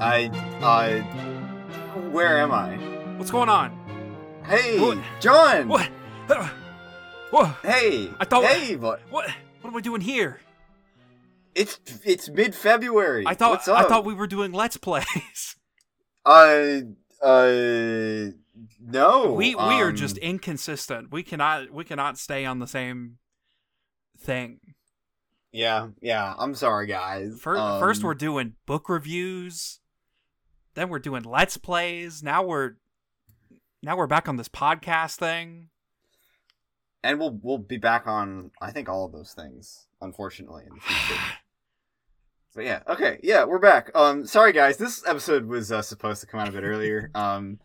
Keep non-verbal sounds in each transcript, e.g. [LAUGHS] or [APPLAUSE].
I, uh, where am I? What's going on? Hey, What? John. What? Uh, What? Hey. I thought- Hey, what? What? What am I doing here? It's it's mid February. I thought What's up? I thought we were doing let's plays. [LAUGHS] Uh, uh, no. we we are um, just inconsistent. We cannot we cannot stay on the same thing. Yeah, yeah. I'm sorry, guys. First, Um, first we're doing book reviews, then we're doing let's plays. Now we're now we're back on this podcast thing. and we'll we'll be back on. I think all of those things, unfortunately, in the future. [SIGHS] But yeah, okay, yeah, we're back. Um, sorry guys, this episode was uh, supposed to come out a bit earlier. [LAUGHS] Um,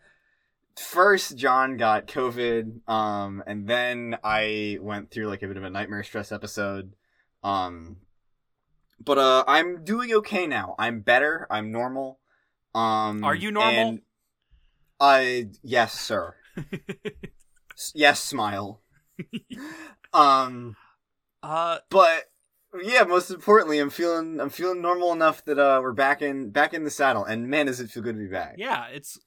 first John got COVID, um, and then I went through like a bit of a nightmare stress episode. Um, but uh, I'm doing okay now. I'm better. I'm normal. Um, Are you normal? and I yes, sir. S- [LAUGHS] yes, smile. [LAUGHS] um, uh, but yeah, most importantly, I'm feeling I'm feeling normal enough that uh we're back in back in the saddle, and man, does it feel good to be back. yeah, it's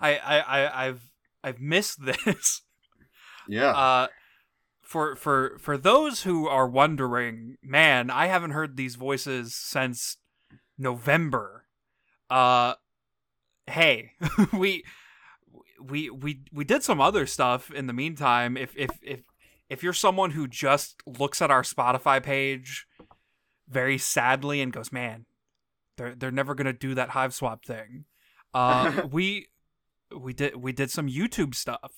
I I, I I've I've missed [LAUGHS] this. Yeah. Uh, for for for those who are wondering, man, I haven't heard these voices since November. Uh, hey, [LAUGHS] we we we we did some other stuff in the meantime. If if if if you're someone who just looks at our Spotify page very sadly and goes, man, they're they're never gonna do that hive swap thing. Uh, [LAUGHS] we we did we did some YouTube stuff.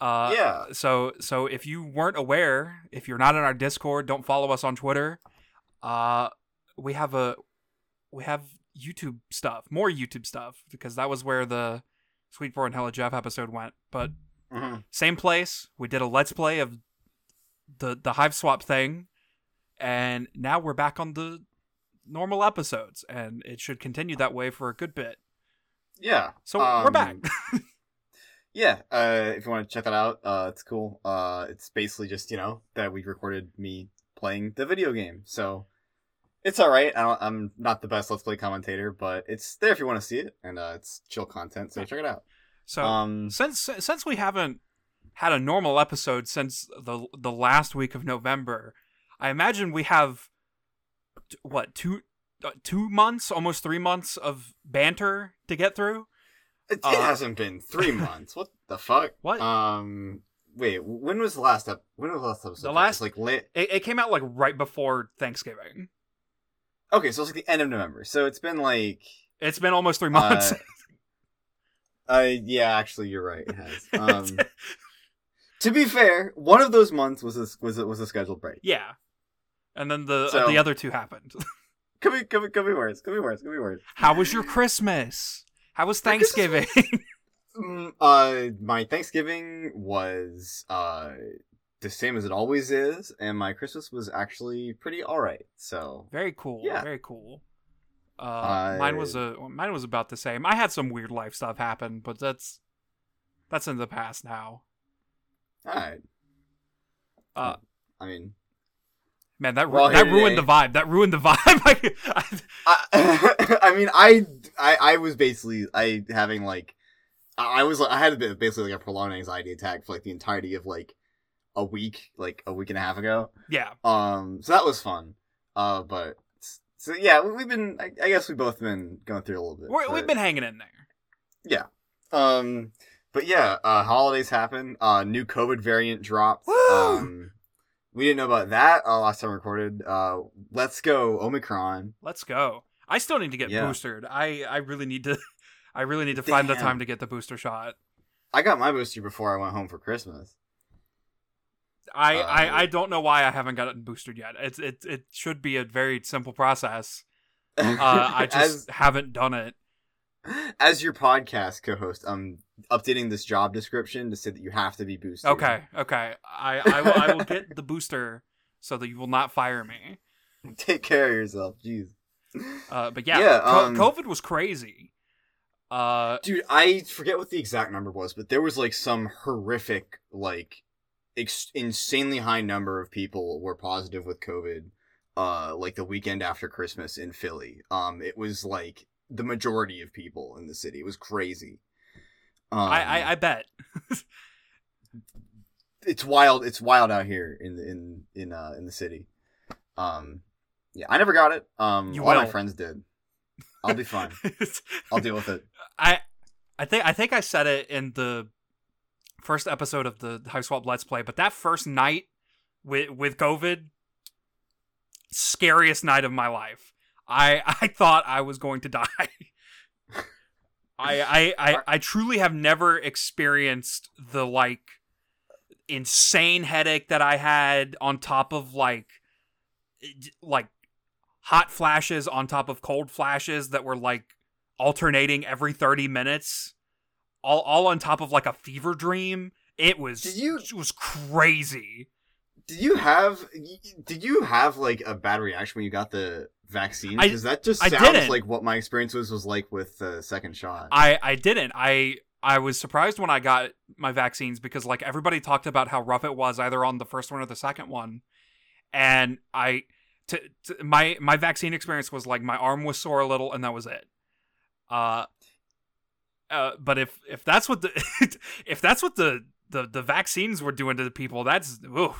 Uh, yeah. so so if you weren't aware, if you're not in our Discord, don't follow us on Twitter. Uh, we have a we have YouTube stuff, more YouTube stuff because that was where the Sweet Bro and Hella Jeff episode went. But Mhm. same place, we did a let's play of the the Hive Swap thing, and now we're back on the normal episodes, and it should continue that way for a good bit. Yeah. So we're Um, back. [LAUGHS] Yeah. Uh, if you want to check that out, uh, it's cool. Uh, it's basically just you know that we recorded me playing the video game, so it's all right. I don't, I'm not the best let's play commentator, but it's there if you want to see it, and uh, it's chill content, so check it out. So Um, since since we haven't had a normal episode since the the last week of November, I imagine we have what two uh, two months, almost three months of banter to get through. It, it Uh, hasn't been three [LAUGHS] months. What the fuck? What? Um. Wait. When was the last ep- When was the last episode? The last- It's like late. It, it came out like right before Thanksgiving. Okay, so it's like the end of November. So it's been like. It's been almost three months. Uh, uh yeah, actually, you're right. It has. [LAUGHS] Um, to be fair, one of those months was a, was a, was a scheduled break. yeah, and then the So- the other two happened. [LAUGHS] Could be could be could be worse. Could be worse. Could be worse. How was your Christmas? How was Christmas Thanksgiving? [LAUGHS] Mm, uh, my Thanksgiving was uh the same as it always is, and my Christmas was actually pretty alright. So very cool. Yeah. Very cool. Uh, mine was I- a mine was about the same. I had some weird life stuff happen, but that's that's in the past now. alright. Uh, I mean, man, that We're that ruined the vibe. That ruined the [LAUGHS] vibe. I, I, [LAUGHS] I mean, I, I, I was basically, I having like, I I was, I had a bit, basically like a prolonged anxiety attack for like the entirety of like a week, like a week and a half ago. yeah, Um, so that was fun. Uh, but so yeah, we- we've been, I, I guess we've both been going through a little bit. But- we've been hanging in there. Yeah. Um, but yeah, uh, holidays happen. Uh, new COVID variant dropped. Woo! Um, we didn't know about that uh, last time we recorded. Uh, let's go Omicron. Let's go. I still need to get Yeah. boosted. I I really need to. [LAUGHS] I really need to find the time to get the booster shot. I got my booster before I went home for Christmas. I, Uh, I, I don't know why I haven't gotten boosted yet. It's it it should be a very simple process. [LAUGHS] Uh, I just haven't done it. as, as your podcast co-host, I'm updating this job description to say that you have to be boosted. Okay, okay. I I will, I will get the booster so that you will not fire me. [LAUGHS] Take care of yourself. Jeez. Uh, but yeah, Yeah, um, COVID was crazy. Uh, Dude, I forget what the exact number was, but there was like some horrific, like, ex- insanely high number of people were positive with COVID. Uh, like the weekend after Christmas in Philly. Um, it was like the majority of people in the city. It was crazy. Um, I, I I bet. it's wild. It's wild out here in the, in in uh in the city. Um, yeah, I never got it. Um, You all my friends did. [LAUGHS] I'll be fine. I'll deal with it. I I think I think I said it in the first episode of the Hiveswap Let's Play, but that first night with with COVID, scariest night of my life. I [LAUGHS] I thought I was going to die. [LAUGHS] I, I I I truly have never experienced the like insane headache that I had on top of like like hot flashes on top of cold flashes that were like alternating every 30 minutes all all on top of like a fever dream. It was Did you- it was crazy. Did you have did you have like a bad reaction when you got the vaccine? Because that just sounds like what my experience was was like with the second shot. i i didn't. I i was surprised when i got my vaccines because like everybody talked about how rough it was either on the first one or the second one. And i to, to my my vaccine experience was like my arm was sore a little and that was it. Uh uh, but if if that's what the [LAUGHS] if that's what the, the the vaccines were doing to the people, that's ooh.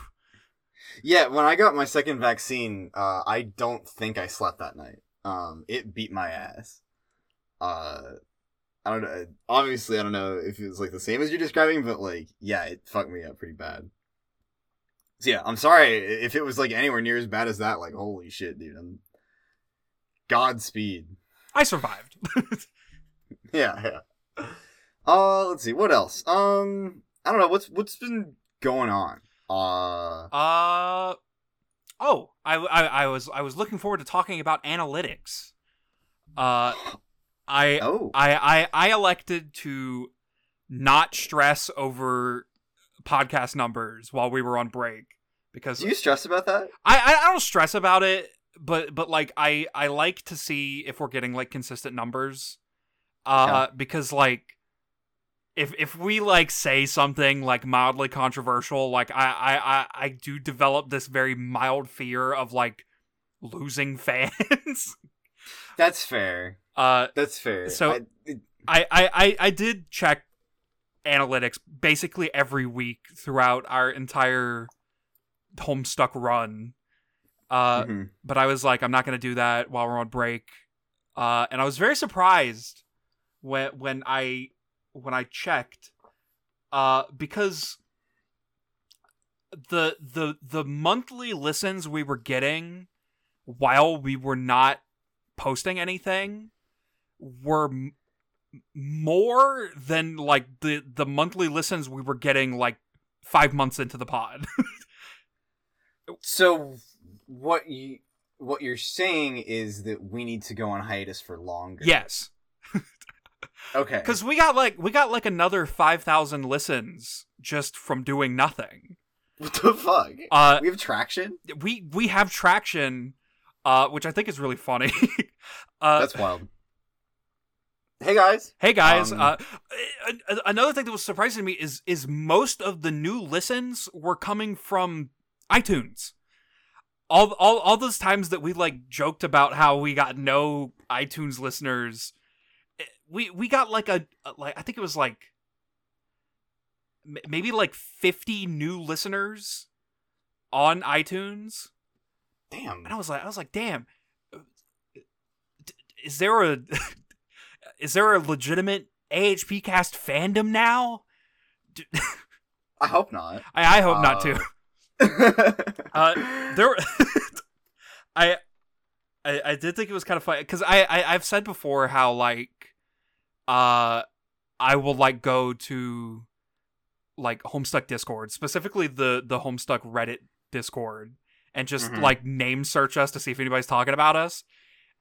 Yeah, when I got my second vaccine, uh, I don't think I slept that night. Um, it beat my ass. Uh, I don't know. Obviously, I don't know if it was like the same as you're describing, but like, yeah, it fucked me up pretty bad. So yeah, I'm sorry if it was like anywhere near as bad as that. Like, holy shit, dude! I'm Godspeed. I survived. [LAUGHS] Yeah, yeah. Uh, let's see what else. Um, I don't know what's what's been going on. Uh, Uh oh, I, I I was I was looking forward to talking about analytics. Uh, I oh, I I I elected to not stress over podcast numbers while we were on break because do you stress about that? I I I don't stress about it, but but like I I like to see if we're getting like consistent numbers. Uh because like if if we like say something like mildly controversial, like I I I, I do develop this very mild fear of like losing [LAUGHS] fans. That's fair. uh That's fair. So- I, it- I, I, I, I did check analytics basically every week throughout our entire Homestuck run. Uh, mhm. but I was like, I'm not going to do that while we're on break. Uh, and I was very surprised when when I when I checked, uh, because the the the monthly listens we were getting while we were not posting anything were m- more than like the the monthly listens we were getting like five months into the pod. [LAUGHS] So what you what you're saying is that we need to go on hiatus for longer. yes. Okay. Because we got like we got like another five thousand listens just from doing nothing. what the fuck? Uh, we have traction. we we have traction, uh, which I think is really funny. [LAUGHS] uh, That's wild. Hey guys. hey guys, um, uh, another thing that was surprising to me is is most of the new listens were coming from iTunes. All all all those times that we like joked about how we got no iTunes listeners, we we got like a like I think it was like maybe like 50 new listeners on iTunes. Damn. And I was like, I was like, damn, uh, is there a [LAUGHS] is there a legitimate AHP cast fandom now? [LAUGHS] I hope not. I, I hope not Uh, too. Uh, [LAUGHS] There, I, I, I did think it was kind of funny because I, I, I've said before how like, uh, I will like go to, like Homestuck Discord, specifically the the Homestuck Reddit Discord, and just Mhm. like name search us to see if anybody's talking about us.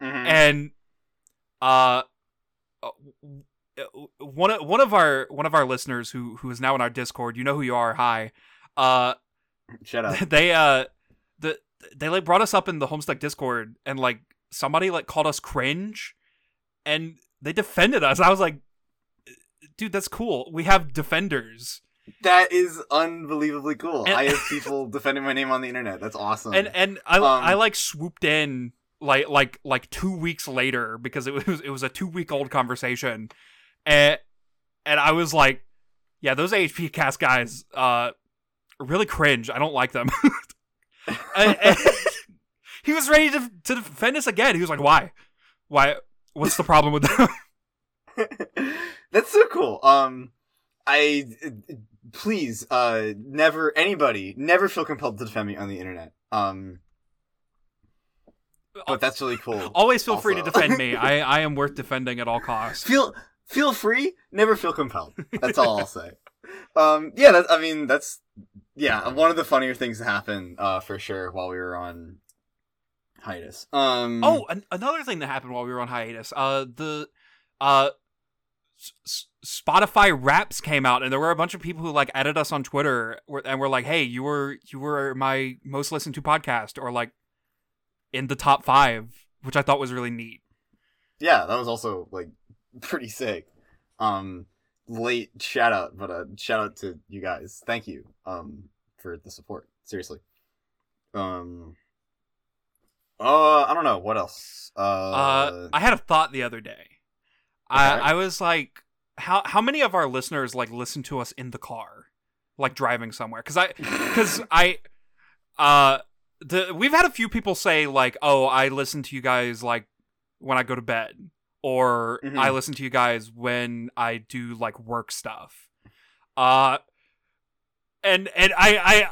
Mhm. and uh uh, one of one of our one of our listeners who who is now in our discord you know who you are hi uh Shut up. [LAUGHS] they uh the they like brought us up in the homestuck discord and like somebody like called us cringe and they defended us i was like dude that's cool we have defenders That is unbelievably cool. And- I have people [LAUGHS] defending my name on the internet. That's awesome. and and i Um, i like swooped in like like like two weeks later because it was it was a two week old conversation, and and I was like, yeah, those HP cast guys, uh, really cringe. I don't like them. [LAUGHS] And- and [LAUGHS] he was ready to to defend us again. He was like, why, why? What's the problem with that? [LAUGHS] [LAUGHS] That's so cool. Um, I please, uh, never anybody never feel compelled to defend me on the internet. Um, but that's really [LAUGHS] cool. Always feel free to defend me. I I am worth defending at all costs. feel feel free. Never feel compelled. That's all I'll say. Um, yeah, that, I mean that's yeah one of the funnier things that happened uh, for sure while we were on hiatus. Um, Oh, an- another thing that happened while we were on hiatus. Uh, the uh, S- Spotify Wrapped came out, and there were a bunch of people who like added us on Twitter, and were like, "Hey, you were you were my most listened to podcast, or like in the top five, which I thought was really neat." yeah, that was also like pretty sick. Um, late shout out, but uh, shout out to you guys. Thank you um for the support. Seriously. Um. Uh, I don't know what else. Uh, Uh, I had a thought the other day. Okay. I I was like, how how many of our listeners like listen to us in the car, like driving somewhere? Because I because [LAUGHS] I uh the we've had a few people say like, oh, I listen to you guys like when I go to bed, or Mhm. I listen to you guys when I do like work stuff. Uh, and and I I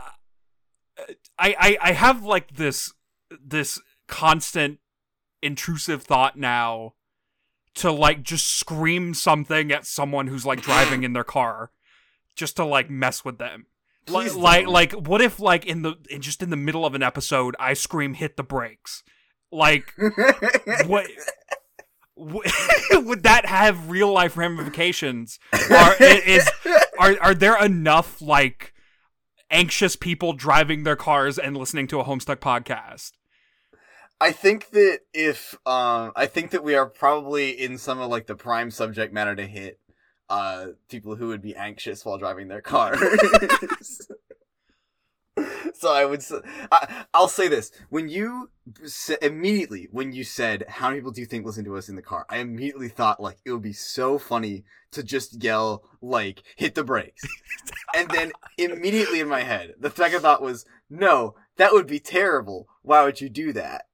I I, I have like this this constant intrusive thought now to like just scream something at someone who's like driving in their car just to like mess with them. Like like, like what if like in the in, just in the middle of an episode i scream hit the brakes. Like [LAUGHS] what [LAUGHS] would that have real life ramifications? Are is are are there enough like anxious people driving their cars and listening to a homestuck podcast I think that if um I think that we are probably in some of like the prime subject matter to hit uh people who would be anxious while driving their [LAUGHS] cars. so I would I'll say this. When you immediately when you said how many people do you think listen to us in the car? I immediately thought like it would be so funny to just yell like hit the brakes. And then immediately in my head the second thought was no that would be terrible. Why would you do that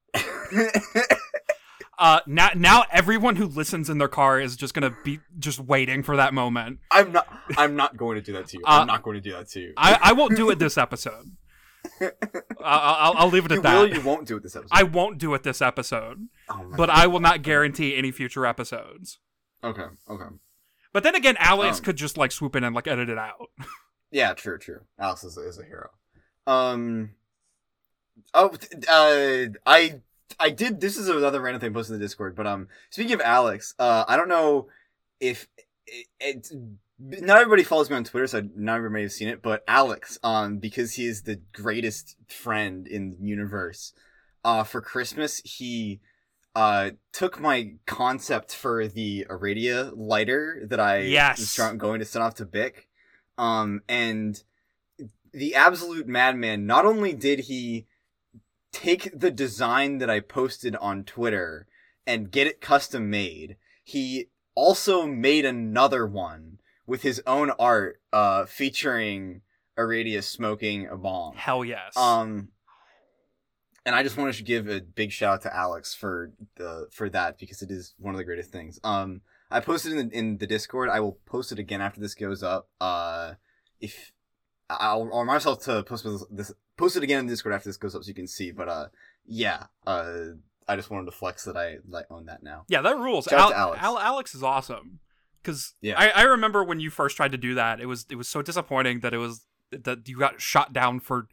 uh now now everyone who listens in their car is just gonna be just waiting for that moment I'm not. I'm not going to do that to you. Uh, I'm not going to do that to you. i i won't do it this episode [LAUGHS] I- I'll, I'll leave it you at that will. You won't do it this episode. I won't do it this episode, Oh but God. I will not guarantee any future episodes. Okay. Okay. But then again, Alex Um. could just like swoop in and like edit it out. [LAUGHS] Yeah. True. True. Alex is, is a hero. Um. Oh. Uh. I. I did. This is another random thing posted in the Discord. But um. Speaking of Alex, uh, I don't know if it. it not everybody follows me on Twitter, so not everybody may have seen it. But Alex, um, because he is the greatest friend in the universe, uh, for Christmas he uh took my concept for the Aradia lighter that I Yes. was going to send off to Bic. Um and the absolute madman, not only did he take the design that I posted on Twitter and get it custom made, he also made another one with his own art uh featuring Aradia smoking a bomb. Hell yes. Um, and I just wanted to give a big shout out to Alex for the for that because it is one of the greatest things. Um, I posted in the, in the Discord. I will post it again after this goes up. Uh, if I'll, I'll remind myself to post this, this post it again in the Discord after this goes up so you can see. But uh, yeah. Uh, I just wanted to flex that I like own that now. yeah, that rules. Al- Alex. Al- Alex is awesome. Because Yeah. I, I remember when you first tried to do that, it was it was so disappointing that it was that you got shot down for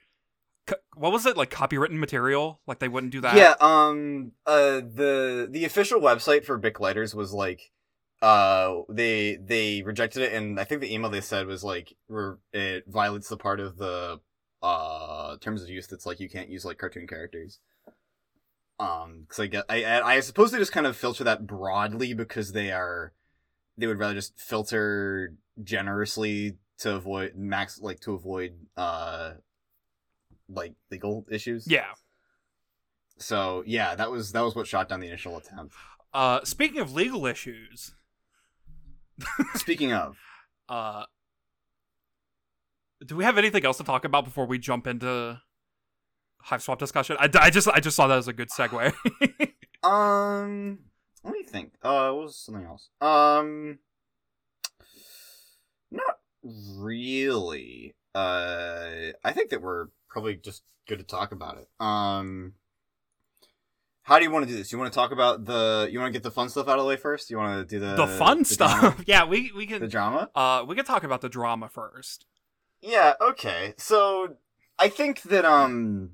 what was it like copywritten material? Like they wouldn't do that. Yeah, um uh the the official website for Bic Lighters was like uh they they rejected it and I think the email they said was like it violates the part of the uh terms of use that's like you can't use like cartoon characters. Um cuz I get I I I suppose they just kind of filter that broadly because they are they would rather just filter generously to avoid max like to avoid uh like legal issues. Yeah. so yeah, that was that was what shot down the initial attempt. Uh, speaking of legal issues, [LAUGHS] Speaking of, uh, do we have anything else to talk about before we jump into hive swap discussion? I, I just I just saw that as a good segue. [LAUGHS] um, let me think. Uh, what was something else? Um, not really. Uh, I think that we're probably just good to talk about it. Um, how do you want to do this? You want to talk about the? You want to get the fun stuff out of the way first? You want to do the the fun the stuff. [LAUGHS] yeah, we we can The drama. uh we can talk about the drama first. Yeah, okay. So I think that um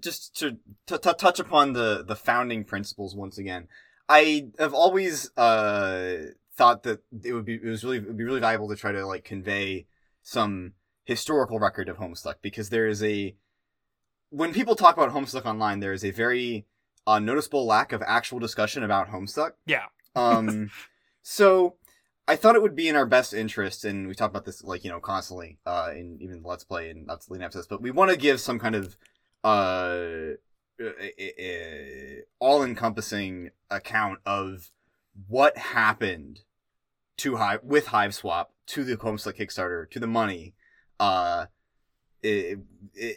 just to to, to touch upon the the founding principles once again. I have always uh thought that it would be it was really it would be really valuable to try to like convey some historical record of Homestuck because there is a when people talk about Homestuck online there is a very uh, noticeable lack of actual discussion about Homestuck. Yeah. Um, [LAUGHS] so I thought it would be in our best interest, and we talk about this like you know constantly, uh, in even Let's Play and to this, but we want to give some kind of uh, all encompassing account of what happened to Hive with Hive Swap to the Homestuck Kickstarter to the money, uh. It, it,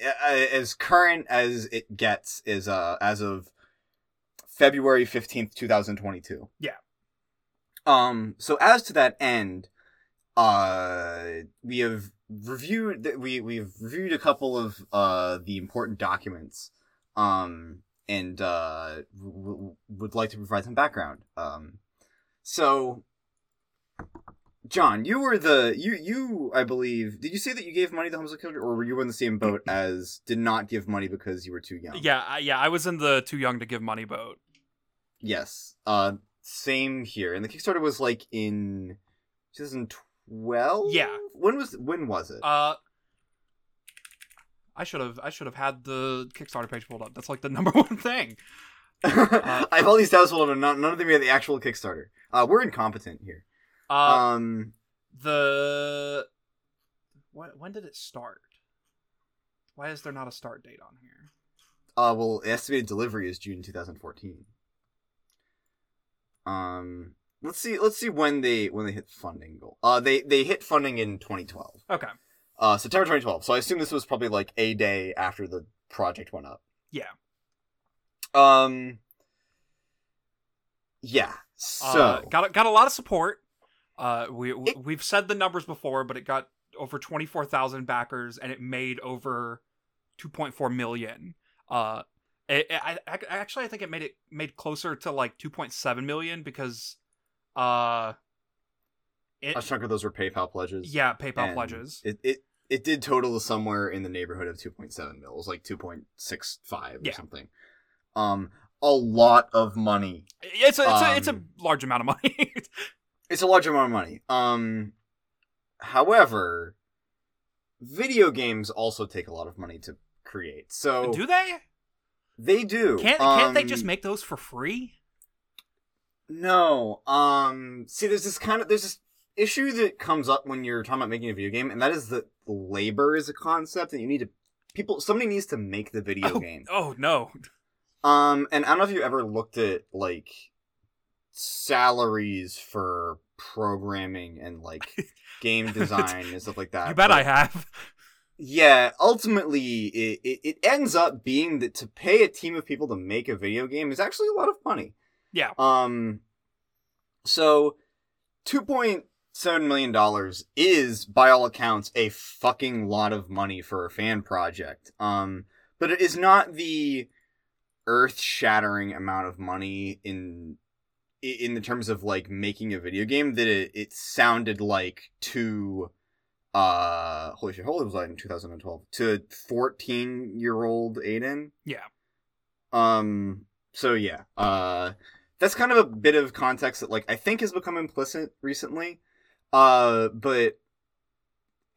as current as it gets is uh as of February 15th, 2022. Yeah. Um, so as to that end, uh, we have reviewed, we, we've reviewed a couple of, uh, the important documents, um, and, uh, w- w- would like to provide some background. Um, so, John, you were the, you, you, I believe, did you say that you gave money to Homeless Killer, or were you in the same boat [CLEARS THROAT] as did not give money because you were too young? Yeah, I, yeah, I was in the too young to give money boat. Yes. Uh, same here. And the Kickstarter was like in 2012. Yeah. When was when was it? Uh I should have I should have had the Kickstarter page pulled up. That's like the [LAUGHS] number one thing. [LAUGHS] I have all these tabs pulled up, and none, of them had the actual Kickstarter. Uh, we're incompetent here. Uh um, the when, when did it start? Why is there not a start date on here? uh, well, estimated delivery is June 2014. Um, let's see. Let's see when they when they hit funding goal. Uh, they they hit funding in 2012. Okay. Uh, September 2012. So I assume this was probably like a day after the project went up. Yeah. Um. Yeah. So Uh, got got a lot of support. Uh, we It- we've said the numbers before, but it got over twenty four thousand backers, and it made over two point four million. Uh, it, it- I, I actually I think it made it made closer to like two point seven million because, uh, it, a chunk of those were PayPal pledges. yeah, PayPal and pledges. It it it did total to somewhere in the neighborhood of 2.7 mil. It was like 2.65 or Yeah. something. Um, a lot of money. It's a it's a it's a um, large amount of money. [LAUGHS] It's a large amount of money. Um, however, video games also take a lot of money to create. So Do they? They do. Can't can't they Um, just make those for free? No. Um see there's this kind of there's this issue that comes up when you're talking about making a video game and that is that labor is a concept that you need to people somebody needs to make the video oh, game. oh no. Um and I don't know if you ever looked at like salaries for programming and like [LAUGHS] game [LAUGHS] design and stuff like that. you bet but- I have. Yeah, ultimately, it, it, it ends up being that to pay a team of people to make a video game is actually a lot of money. Yeah. Um, so two point seven million dollars is, by all accounts, a fucking lot of money for a fan project. Um, but it is not the earth-shattering amount of money in in the terms of like making a video game that it, it sounded like to uh holy shit, holy was I in 2012? To 14 year old Aidan. Yeah. Um so yeah. Uh that's kind of a bit of context that like I think has become implicit recently. Uh but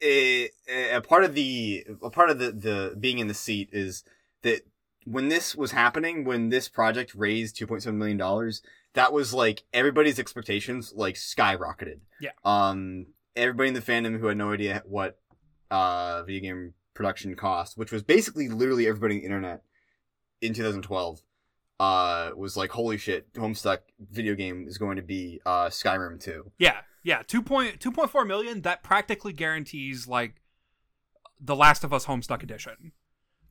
a, a part of the a part of the the being in the seat is that when this was happening, when this project raised 2.7 million dollars, that was like everybody's expectations like skyrocketed. Yeah. Um everybody in the fandom who had no idea what uh video game production cost, which was basically literally everybody on the internet in 2012 uh was like holy shit homestuck video game is going to be uh skyrim 2 Yeah, yeah, 2.2.4 million. That practically guarantees like the Last of Us Homestuck edition.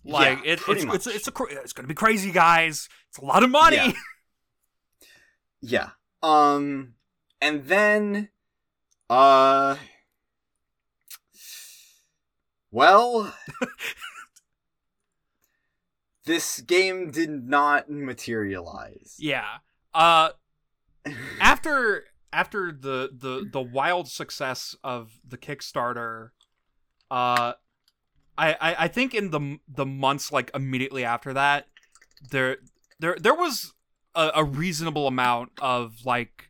Like Yeah, it, it's, much. it's it's a it's gonna be crazy, guys. It's a lot of money. Yeah. yeah um and then uh well [LAUGHS] this game did not materialize Yeah. Uh, [LAUGHS] after after the the the wild success of the Kickstarter, uh, I I, I think in the the months like immediately after that, there there there was a, a reasonable amount of like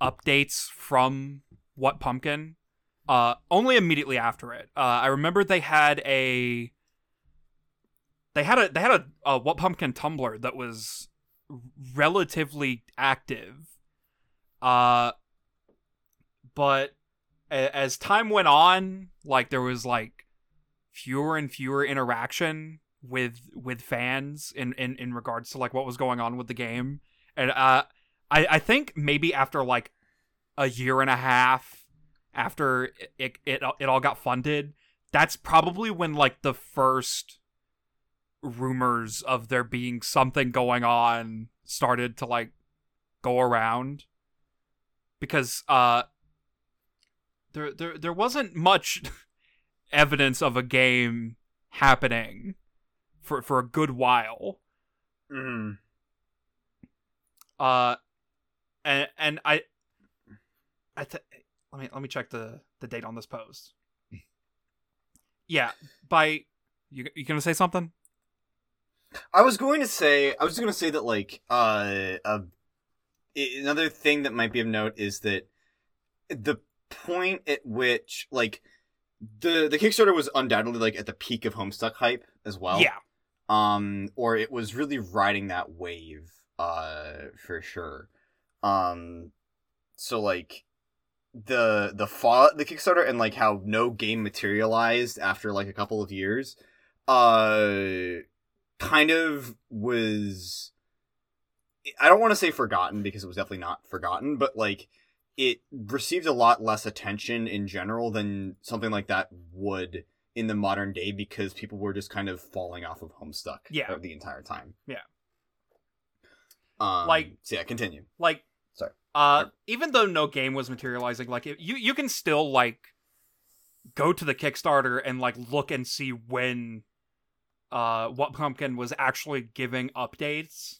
updates from What Pumpkin. Uh, only immediately after it. Uh, I remember they had a they had a they had a, a What Pumpkin Tumblr that was relatively active. Uh but a- as time went on, like there was like fewer and fewer interaction with with fans in in in regards to like what was going on with the game. And uh I I think maybe after like a year and a half after it it it, all got funded, that's probably when like the first rumors of there being something going on started to like go around because uh there there there wasn't much [LAUGHS] evidence of a game happening for for a good while Mhm. uh and and I I th- let me let me check the the date on this post yeah by you you going to say something I was going to say, I was going to say that, like, uh, uh, another thing that might be of note is that the point at which, like, the the Kickstarter was undoubtedly like at the peak of Homestuck hype as well. yeah Um, or it was really riding that wave, uh, for sure. Um, so like the the fall the Kickstarter and like how no game materialized after like a couple of years, uh, kind of was. I don't want to say forgotten because it was definitely not forgotten, but like it received a lot less attention in general than something like that would in the modern day because people were just kind of falling off of Homestuck Yeah. the entire time. Yeah. Um, Like- so yeah, continue. like. Uh even though no game was materializing like it, you you can still like go to the kickstarter and like look and see when uh what pumpkin was actually giving updates.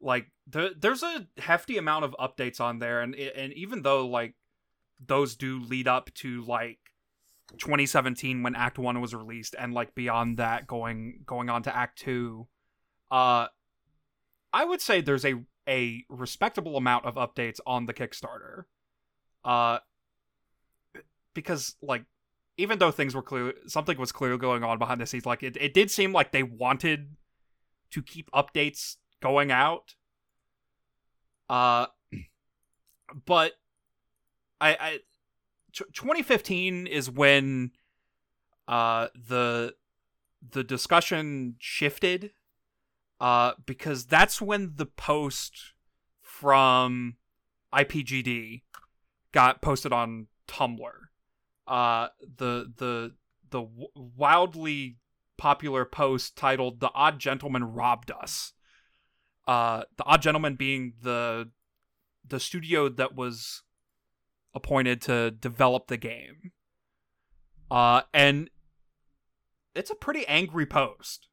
Like there, there's a hefty amount of updates on there and and even though like those do lead up to like 2017 when act 1 was released and like beyond that going going on to act 2 uh i would say there's a a respectable amount of updates on the kickstarter. Uh because like even though things were clear something was clearly going on behind the scenes like it, it did seem like they wanted to keep updates going out. Uh [CLEARS THROAT] but i i 2015 is when uh the the discussion shifted uh because that's when the post from IPGD got posted on Tumblr uh the the the wildly popular post titled "The Odd Gentleman Robbed Us." Uh, the Odd Gentleman being the the studio that was appointed to develop the game. Uh, and it's a pretty angry post.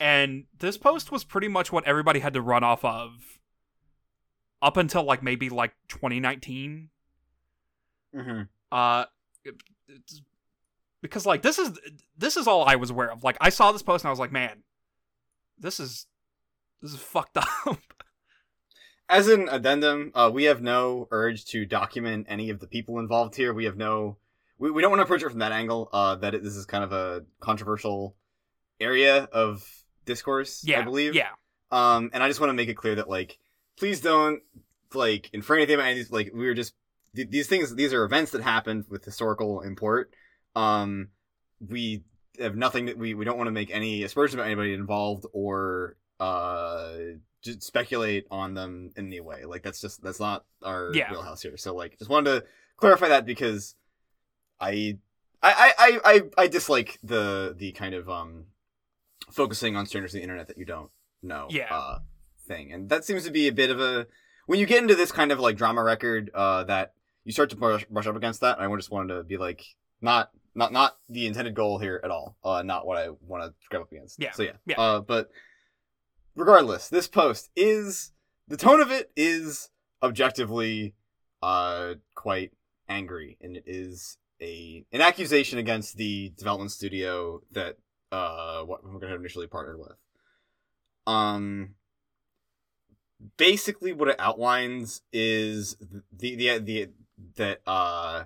And this post was pretty much what everybody had to run off of up until like maybe like 2019 Mm-hmm. uh it's- because like this is this is all I was aware of. Like I saw this post and I was like, man, this is this is [LAUGHS] fucked up. As an addendum, uh, we have no urge to document any of the people involved here. We have no, we, we don't want to approach it from that angle. Uh, that it, this is kind of a controversial area of discourse. yeah, I believe. Yeah, Um, and I just want to make it clear that like, please don't like infer anything about these. Like, we were just th- these things. These are events that happened with historical import. Um, we have nothing that we we don't want to make any aspersions about anybody involved or uh just speculate on them in any way. Like that's just that's not our Yeah. wheelhouse here. So like just wanted to clarify that because I I I I, I dislike the the kind of um focusing on strangers on the internet that you don't know Yeah. uh thing. And that seems to be a bit of a when you get into this kind of like drama record uh that you start to brush, brush up against that. And I just wanted to be like not not not the intended goal here at all. Uh not what I want to scrap up against. Yeah. So yeah. Yeah. Uh but regardless, this post is the tone of it is objectively uh quite angry and it is a an accusation against the development studio that uh what we're gonna have initially partnered with. Um basically what it outlines is the the the that uh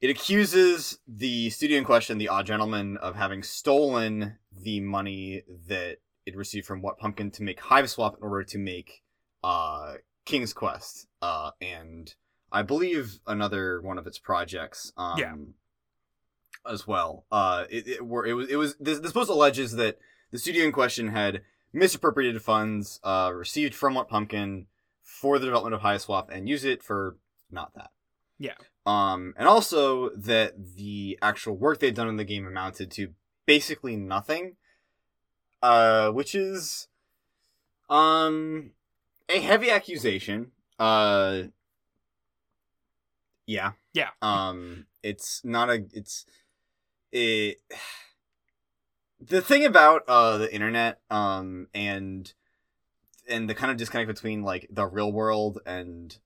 it accuses the studio in question, the Odd Gentleman, of having stolen the money that it received from What Pumpkin to make Hive Swap in order to make uh King's Quest uh and I believe another one of its projects um Yeah. As well. Uh it, it were it was it was this this post alleges that the studio in question had misappropriated funds uh received from What Pumpkin for the development of Hiveswap and used it for not that. Yeah. Um and also that the actual work they'd done in the game amounted to basically nothing uh, which is um a heavy accusation. Uh, yeah, Yeah. Um, it's not a. It's it. [SIGHS] The thing about uh the internet um and and the kind of disconnect between like the real world and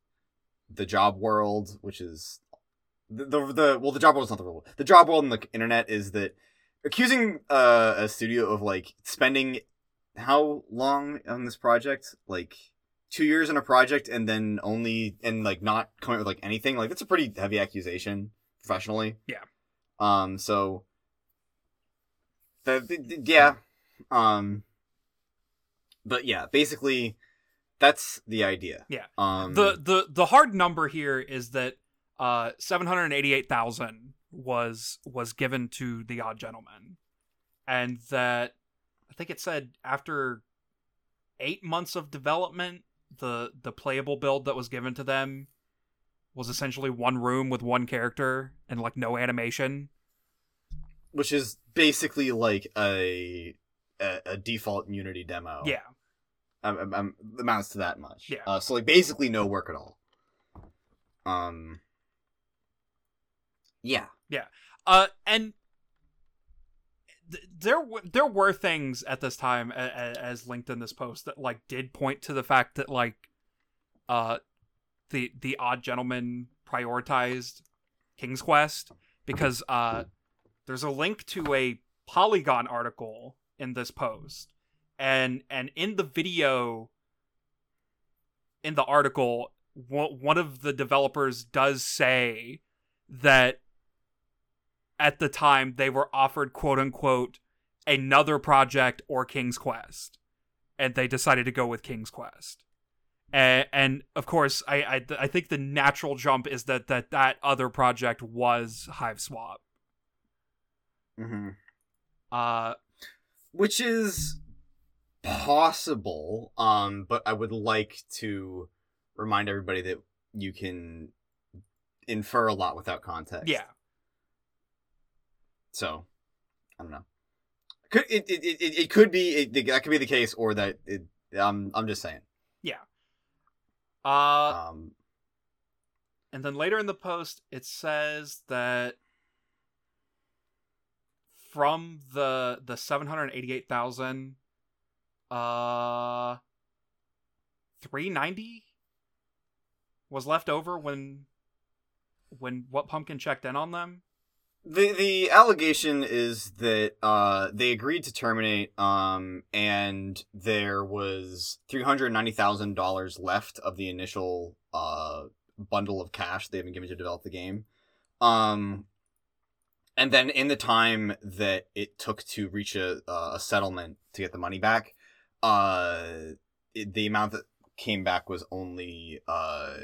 the job world, which is the the, the well the job world is not the real world. The job world and the internet is that accusing uh, a studio of like spending how long on this project like two years on a project and then only and like not coming up with like anything like that's a pretty heavy accusation professionally Yeah. Um so the, the- the- yeah um but yeah basically that's the idea Yeah. um the the the hard number here is that uh 788,000 was was given to the odd gentleman and that I think it said after 8 months of development the the playable build that was given to them was essentially one room with one character and like no animation. which is basically like a a, a default unity demo Yeah. um, um, um, amounts to that much. Yeah. Uh, so like basically no work at all. Um. Yeah yeah. Uh, and th- there w- there were things at this time, a- a- as linked in this post, that like did point to the fact that like, uh, the the odd gentleman prioritized King's Quest because uh, there's a link to a Polygon article in this post, and and in the video, in the article, one of the developers does say that at the time they were offered quote unquote another project or King's Quest, and they decided to go with King's Quest. And, and of course, I, I I think the natural jump is that that that other project was Hive Swap. Mm-hmm. Uh, Which is possible. Um, but I would like to remind everybody that you can infer a lot without context. yeah, So, I don't know. Could it it, it, it- could be it, that could be the case, or that it. Um, I'm just saying. Uh, Um, and then later in the post it says that from the the 788,000 uh 390 was left over when when what pumpkin checked in on them the the allegation is that uh they agreed to terminate um and there was three hundred ninety thousand dollars left of the initial uh bundle of cash they had been given to develop the game. Um and then in the time that it took to reach a uh, a settlement to get the money back uh it, the amount that came back was only uh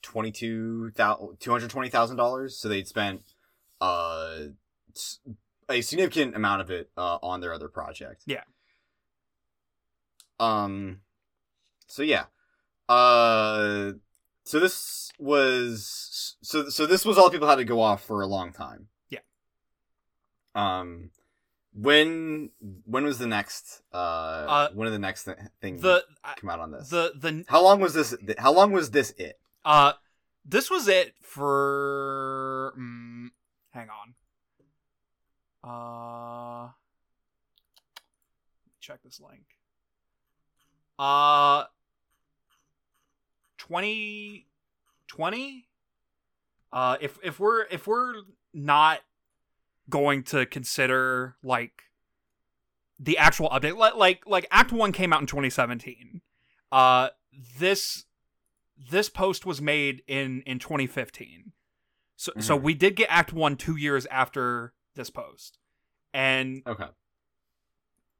twenty two thousand two hundred twenty thousand dollars. So they'd spent uh a significant amount of it uh, on their other project. Yeah. Um. So yeah. Uh. So this was so so this was all people had to go off for a long time. Yeah. Um. When when was the next uh, Uh, when did the next th- thing The come out on this? the the how long was this? How long was this it? uh this was it for mm, hang on. Uh check this link. Uh 2020 uh if if we're if we're not going to consider like the actual update like like, like act 1 came out in 2017 uh this this post was made in in 2015 so so Mhm. we did get act 1 2 years after this post and Okay.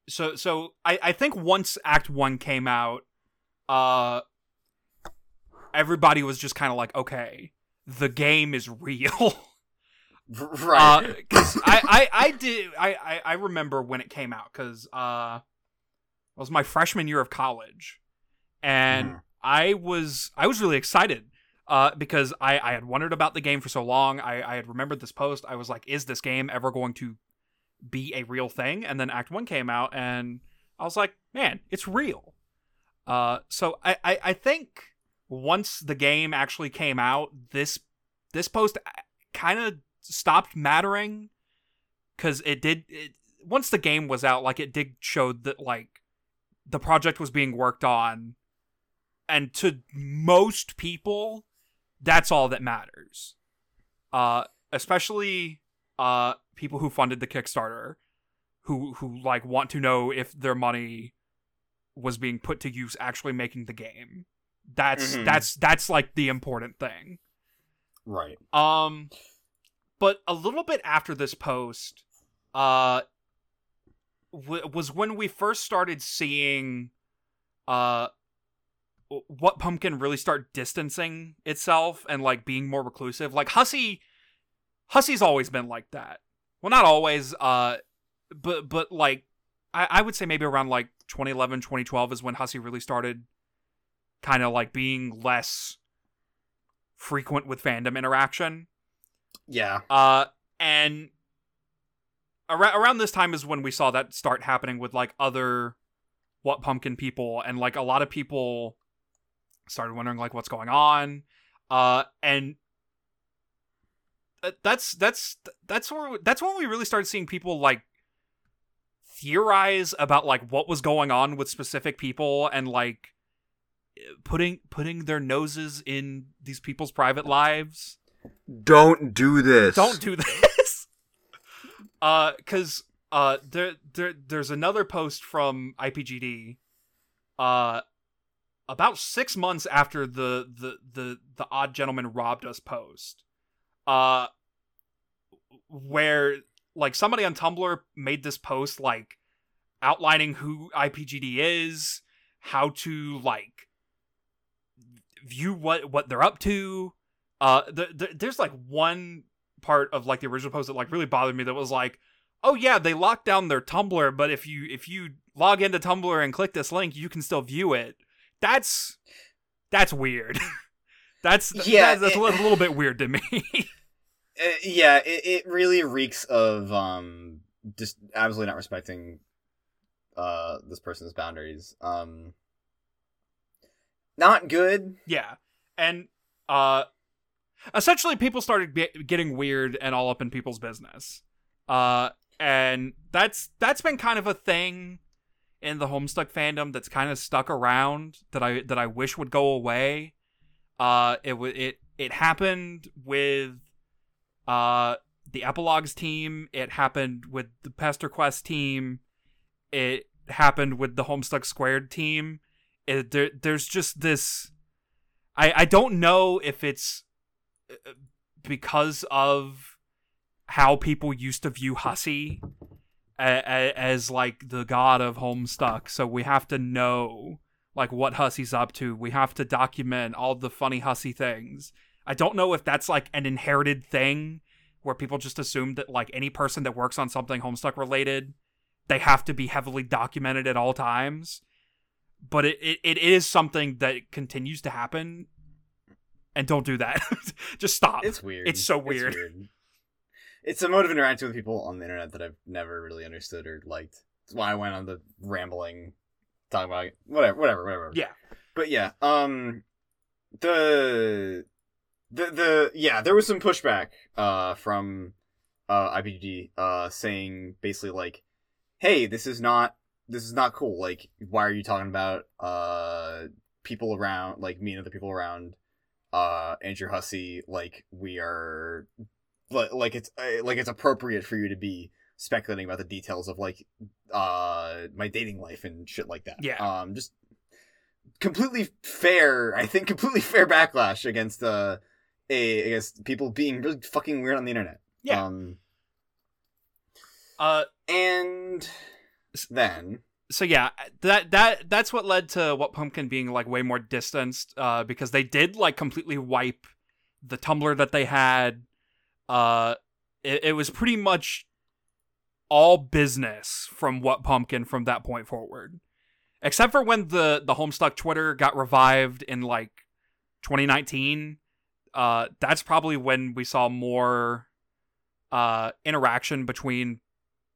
so so I I think once Act One came out, uh, everybody was just kind of like, okay, the game is real. [LAUGHS] Right. [LAUGHS] Because I, I I did I, I I remember when it came out because uh, it was my freshman year of college, and Mhm. I was I was really excited. Uh, because I, I had wondered about the game for so long. I, I had remembered this post. I was like, is this game ever going to be a real thing? And then Act One came out, and I was like, man, it's real. Uh, so I, I, I think once the game actually came out, this this post kind of stopped mattering because it did. It, once the game was out, like it did show that like the project was being worked on, and to most people, that's all that matters. Uh, especially uh people who funded the Kickstarter, who who like want to know if their money was being put to use actually making the game. That's Mhm. that's that's like the important thing. right. Um, but a little bit after this post, uh, w- was when we first started seeing, uh, what Pumpkin really start distancing itself and like being more reclusive. Like Hussie, Hussie's always been like that. Well, not always. Uh, but but like, I I would say maybe around like 2011, 2012 is when Hussie really started, kind of like being less frequent with fandom interaction. Yeah. Uh, and around around this time is when we saw that start happening with like other what pumpkin people, and like a lot of people started wondering like what's going on. Uh, and that's that's that's where that's when we really started seeing people like theorize about like what was going on with specific people and like putting putting their noses in these people's private lives Don't do this. don't do this. [LAUGHS] uh, because uh, there there there's another post from IPGD, uh, about six months after the the the the odd gentlemen robbed us post, uh, where like somebody on Tumblr made this post like outlining who IPGD is, how to like view what what they're up to, uh the, the, there's like one part of like the original post that like really bothered me that was like oh yeah they locked down their tumblr but if you if you log into tumblr and click this link you can still view it that's that's weird [LAUGHS] that's Yeah, that's, that's it- a little bit weird to me [LAUGHS] Uh, yeah, it, it really reeks of um just absolutely not respecting uh this person's boundaries. Um not good. yeah and uh essentially people started be- getting weird and all up in people's business uh and that's that's been kind of a thing in the homestuck fandom that's kind of stuck around that i that i wish would go away. Uh it wa it it happened with uh the epilogues team. It happened with the pester quest team. It happened with the homestuck squared team. It, there, there's just this I, I don't know if it's uh, because of how people used to view a- as like the god of Homestuck. So we have to know like what Hussie's up to. We have to document all the funny Hussie things. I don't know if that's like an inherited thing where people just assume that like any person that works on something Homestuck related, they have to be heavily documented at all times. But it, it, it is something that continues to happen. And don't do that. [LAUGHS] just stop. It's weird. It's so weird. It's, a mode of interacting with people on the internet that I've never really understood or liked. That's why I went on the rambling, talking about whatever, whatever, whatever. Yeah. But yeah, um, the the the yeah, there was some pushback uh from uh IPG uh saying basically like, hey, this is not this is not cool. Like, why are you talking about uh people around like me and other people around uh Andrew Hussie like we are like, like it's uh, like it's appropriate for you to be speculating about the details of like uh my dating life and shit like that. Yeah. Um just completely fair, I think completely [LAUGHS] fair backlash against uh a against people being really fucking weird on the internet. Yeah. Um Uh and then so yeah, that that that's what led to what Pumpkin being like way more distanced, uh, because they did like completely wipe the Tumblr that they had. Uh, it, it was pretty much all business from what Pumpkin from that point forward, except for when the the Homestuck Twitter got revived in like 2019. Uh, that's probably when we saw more uh interaction between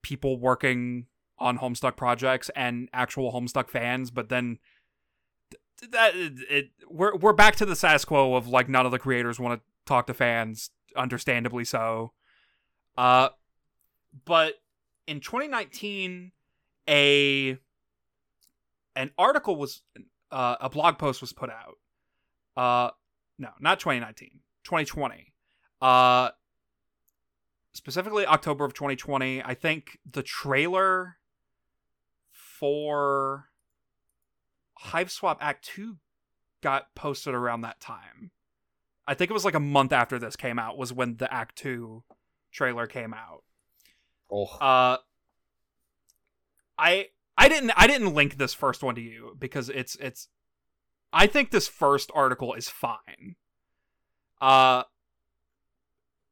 people working on Homestuck projects and actual Homestuck fans, but then th- that it, it we're we're back to the status quo of like none of the creators want to talk to fans, understandably so. Uh, but in 2019, a an article was uh, a blog post was put out. Uh, no, not 2019, 2020. Uh, specifically October of 2020. I think the trailer for Hiveswap Act 2 got posted around that time. I think it was like a month after this came out was when the Act 2 trailer came out. oh Uh I I didn't I didn't link this first one to you because it's it's I think this first article is fine. Uh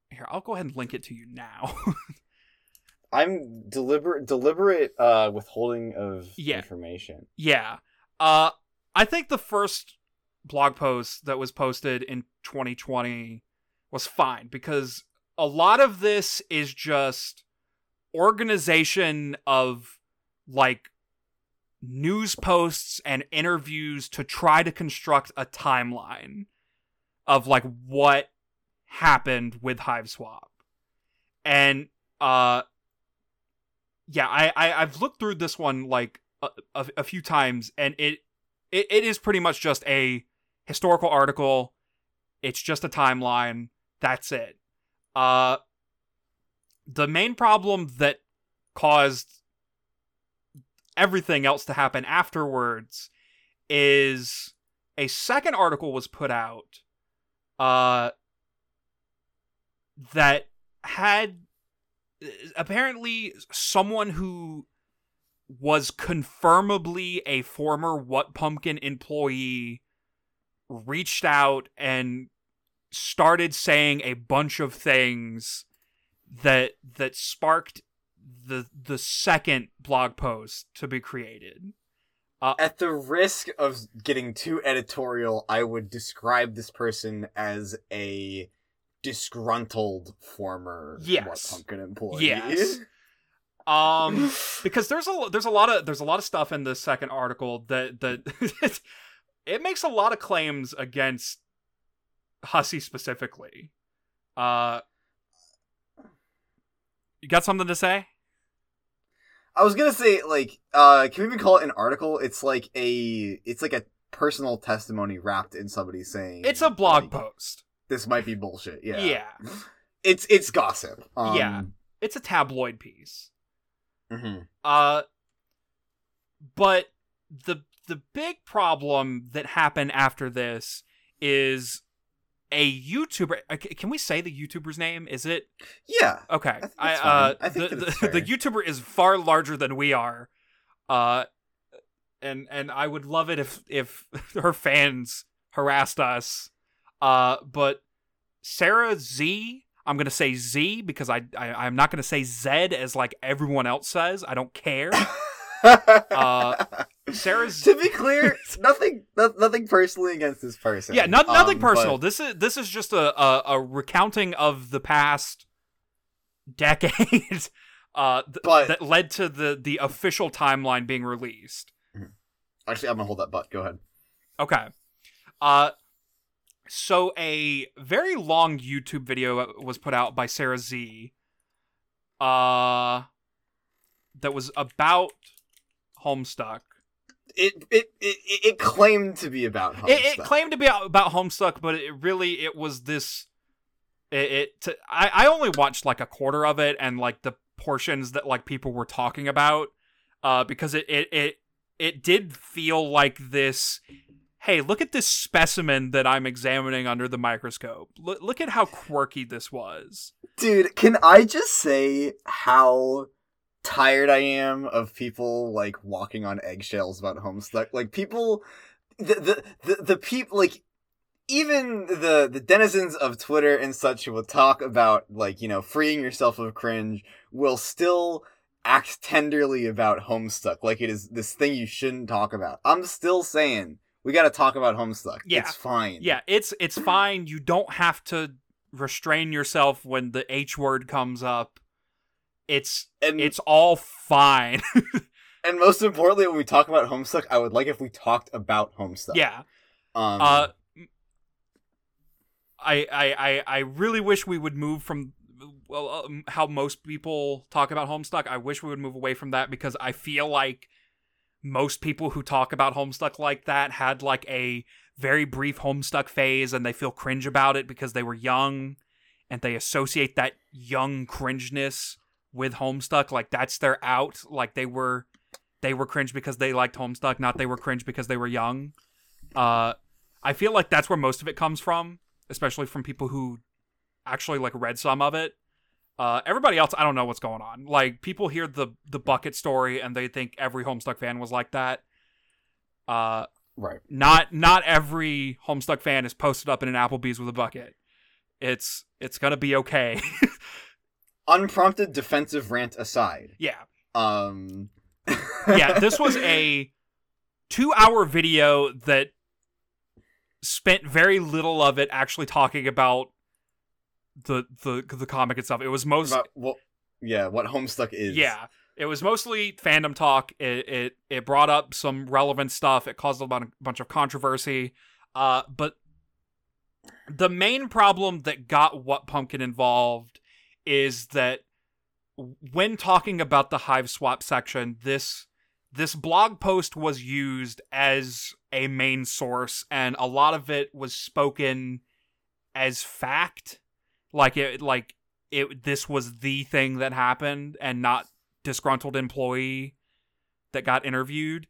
here, I'll go ahead and link it to you now. [LAUGHS] I'm deliberate deliberate uh withholding of Yeah. information. Yeah. Uh I think the first blog post that was posted in 2020 was fine because a lot of this is just organization of like news posts and interviews to try to construct a timeline of like what happened with Hiveswap. And uh yeah, I, I I've looked through this one like a, a, a few times, and it, it it is pretty much just a historical article. It's just a timeline. That's it. Uh, the main problem that caused everything else to happen afterwards is a second article was put out uh that had apparently someone who was confirmably a former What Pumpkin employee reached out and started saying a bunch of things that that sparked the the second blog post to be created. At the risk of getting too editorial, I would describe this person as a disgruntled former Yes. Pumpkin employee. Yes. [LAUGHS] Um because there's a there's a lot of there's a lot of stuff in the second article that that [LAUGHS] it makes a lot of claims against Hussie specifically. Uh You got something to say? I was gonna say, like, uh, can we even call it an article? It's like a, it's like a personal testimony wrapped in somebody saying It's a blog like, post. This might be bullshit. Yeah. Yeah. [LAUGHS] It's it's gossip. Um, Yeah. It's a tabloid piece. mhm. Uh but the the big problem that happened after this is a YouTuber. uh, Can we say the YouTuber's name? Is it Yeah. okay? I I, uh. I think the, the, [LAUGHS] the. YouTuber is far larger than we are, uh, and and I would love it if if [LAUGHS] her fans harassed us. Uh, but Sarah Z, I'm gonna say Z because I, I I'm not gonna say Z as like everyone else says. I don't care. [LAUGHS] Uh, Sarah's to be clear, nothing, no, nothing personally against this person. yeah, not, nothing Um, personal. but- This is this is just a, a a recounting of the past decade [LAUGHS] uh th- But- that led to the the official timeline being released. Actually, I'm gonna hold that butt. Go ahead. Okay. Uh so a very long YouTube video was put out by Sarah Z uh that was about Homestuck. It it it, it claimed to be about It, it Homestuck. claimed to be about Homestuck, but it really it was this it, it t- I I only watched like a quarter of it and like the portions that like people were talking about uh because it it it, it did feel like this hey look at this specimen that i'm examining under the microscope look, look at how quirky this was Dude, can I just say how tired I am of people like walking on eggshells about Homestuck? Like people, the the the, the people like even the the denizens of Twitter and such who will talk about like you know freeing yourself of cringe will still act tenderly about Homestuck like it is this thing you shouldn't talk about. I'm still saying we got to talk about Homestuck. Yeah. it's fine. yeah it's it's fine you don't have to restrain yourself when the h word comes up it's and it's all fine [LAUGHS] And most importantly, when we talk about Homestuck, I would like if we talked about Homestuck. yeah Um, Uh, I, I, I, I really wish we would move from well um, how most people talk about Homestuck. I wish we would move away from that because I feel like most people who talk about Homestuck like that had like a very brief Homestuck phase and they feel cringe about it because they were young and they associate that young cringeness with Homestuck like that's their out like they were they were cringe because they liked Homestuck not they were cringe because they were young uh I feel like that's where most of it comes from, especially from people who actually like read some of it. Uh, everybody else, I don't know what's going on. Like people hear the the bucket story and they think every Homestuck fan was like that. Uh, right. not not every Homestuck fan is posted up in an Applebee's with a bucket. It's it's gonna be okay. [LAUGHS] Unprompted defensive rant aside. yeah, Um. [LAUGHS] yeah. This was a two hour video that spent very little of it actually talking about the the the comic itself. It was most about what? Yeah, what Homestuck is. yeah. It was mostly fandom talk. It it it brought up some relevant stuff. It caused a bunch, bunch of controversy. Uh, but the main problem that got What Pumpkin involved is that when talking about the Hiveswap section, this this blog post was used as a main source, and a lot of it was spoken as fact, like it like it this was the thing that happened, and not disgruntled employee that got interviewed.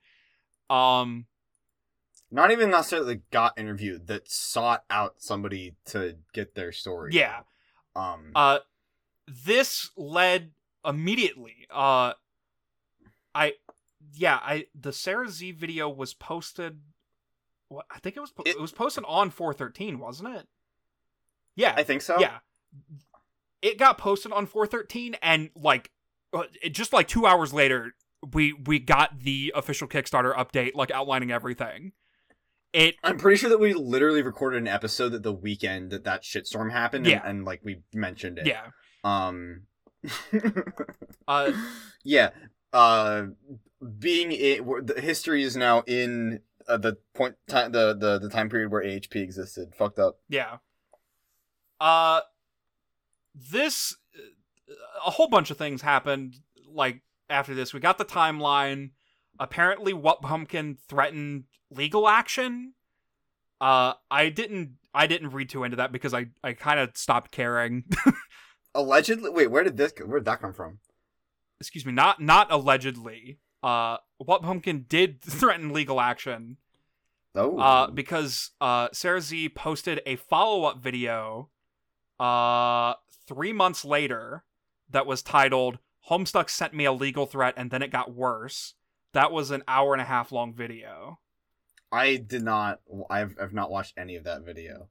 Um, Not even necessarily got interviewed. That sought out somebody to get their story. yeah. Um. Uh, this led immediately. Uh, I, yeah, I the Sarah Z video was posted. What I think it was po- It- it, was posted on four thirteen, wasn't it? Yeah, I think so. yeah. It got posted on four thirteen, and like, uh, it, just like two hours later, we we got the official Kickstarter update, like outlining everything. It I'm pretty sure that we literally recorded an episode that the weekend that that shitstorm happened. Yeah. And, and like we mentioned it. yeah. Um. [LAUGHS] Uh, yeah. Uh, being it, the history is now in uh, the point time the, the the time period where AHP existed. Fucked up. Yeah. Uh this a whole bunch of things happened like after this. We got the timeline. Apparently what pumpkin threatened legal action. Uh I didn't I didn't read too into that because I I kind of stopped caring. [LAUGHS] Allegedly, wait. Where did this? Where did that come from? Excuse me, not not allegedly. Uh what pumpkin did [LAUGHS] threaten legal action. Oh. uh, because uh, Sarah Z posted a follow up video uh, three months later that was titled Homestuck sent me a legal threat and then it got worse. That was an hour and a half long video. I did not. I've I've not watched any of that video.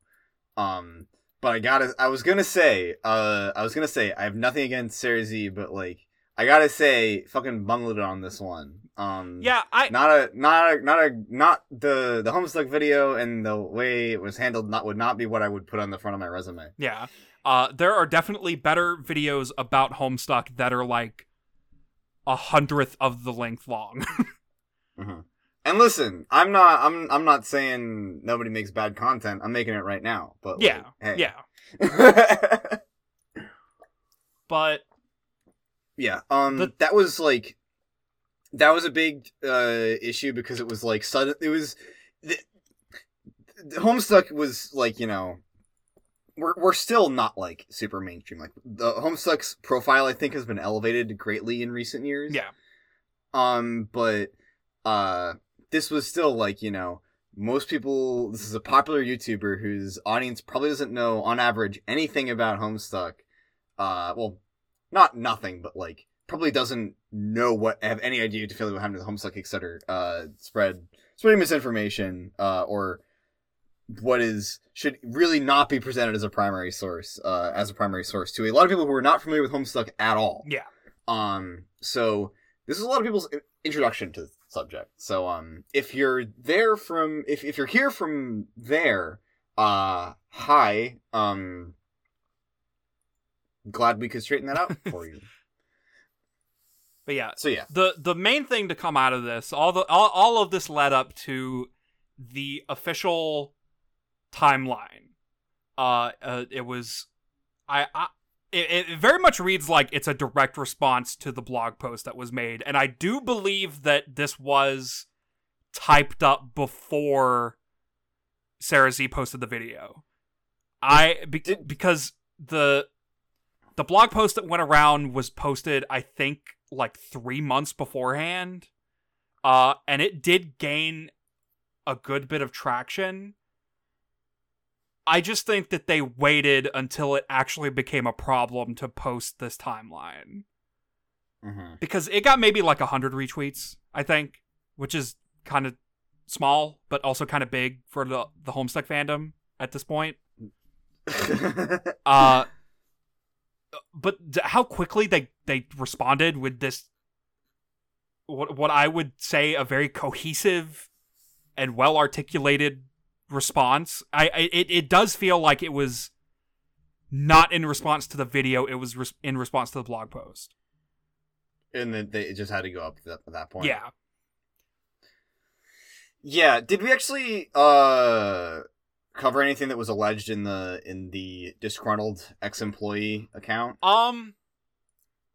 Um, but I gotta. I was gonna say. Uh, I was gonna say I have nothing against Sarah Z, but like I gotta say, fucking bungled it on this one. Um, Yeah, I not a not a not a not the the Homestuck video and the way it was handled not would not be what I would put on the front of my resume. yeah. Uh, there are definitely better videos about Homestuck that are like a hundredth of the length long. [LAUGHS] And listen, I'm not I'm I'm not saying nobody makes bad content. I'm making it right now. But like, yeah, hey. yeah. [LAUGHS] But yeah. Um The- that was like that was a big uh issue because it was like sudden it was the, the Homestuck was like, you know, we're we're still not like super mainstream. Like the Homestuck's profile I think has been elevated greatly in recent years. yeah, Um, but uh, this was still like you know most people. This is a popular YouTuber whose audience probably doesn't know on average anything about Homestuck. Uh, well, not nothing, but like probably doesn't know what have any idea to feel what happened to the Homestuck, etc. Uh, spread spreading misinformation. Uh, or what is should really not be presented as a primary source. Uh, as a primary source to a lot of people who are not familiar with Homestuck at all. yeah. Um, so this is a lot of people's introduction to subject. So, um, if you're there from, if, if you're here from there, uh, hi, um, glad we could straighten that out [LAUGHS] for you. But yeah, So yeah, the the main thing to come out of this, all the all, all of this led up to the official timeline. Uh, uh it was, I, I it, it very much reads like it's a direct response to the blog post that was made, and I do believe that this was typed up before Sarah Z posted the video. I be, because the the blog post that went around was posted, I think, like three months beforehand. Uh, and it did gain a good bit of traction. I just think that they waited until it actually became a problem to post this timeline mm-hmm. because it got maybe like 100 retweets, I think, which is kind of small, but also kind of big for the, the Homestuck fandom at this point. [LAUGHS] Uh, but d- how quickly they they responded with this what what I would say a very cohesive and well articulated response. I, I it it does feel like it was not in response to the video. It was res- in response to the blog post. and then they it just had to go up at that, at that point. Yeah. Yeah. Did we actually uh cover anything that was alleged in the in the disgruntled ex-employee account? Um.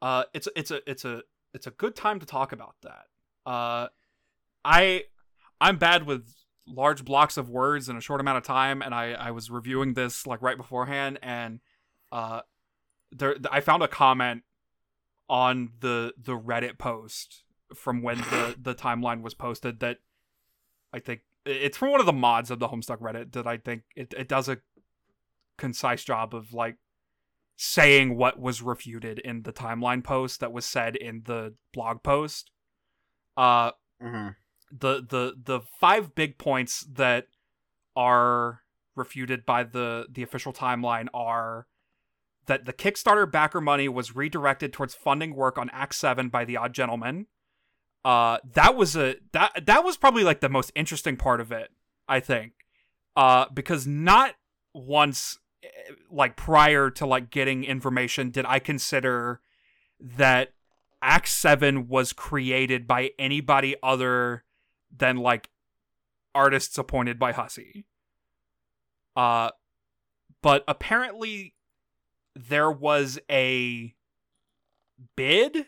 Uh. It's it's a it's a it's a good time to talk about that. Uh. I I'm bad with large blocks of words in a short amount of time, and I I was reviewing this like right beforehand, and uh, there I found a comment on the the Reddit post from when the [LAUGHS] the timeline was posted that I think it's from one of the mods of the Homestuck Reddit that I think it, it does a concise job of like saying what was refuted in the timeline post that was said in the blog post. Uh Mm-hmm. The the the five big points that are refuted by the the official timeline are that the Kickstarter backer money was redirected towards funding work on Act 7 by the Odd Gentlemen. Uh that was a that that was probably like the most interesting part of it, I think. Uh because not once eh, like prior to like getting information did I consider that Act 7 was created by anybody other than like artists appointed by Hussie. Uh but apparently there was a bid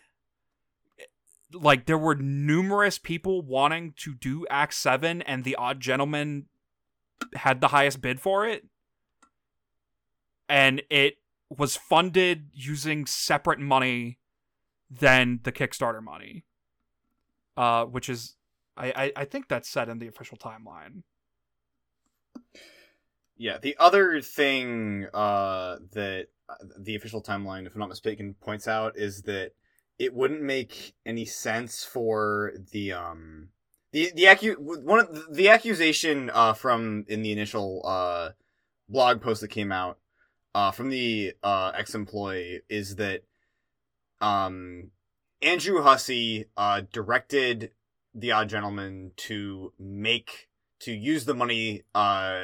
like there were numerous people wanting to do Act 7 and the odd gentlemen had the highest bid for it. And it was funded using separate money than the Kickstarter money. Uh, which is I, I, I think that's set in the official timeline. Yeah, the other thing uh, that uh, the official timeline, if I'm not mistaken, points out is that it wouldn't make any sense for the um the the accu- one of the, the accusation uh from in the initial uh blog post that came out uh, from the uh, ex-employee is that um, Andrew Hussie uh, directed the Odd Gentlemen to make to use the money uh,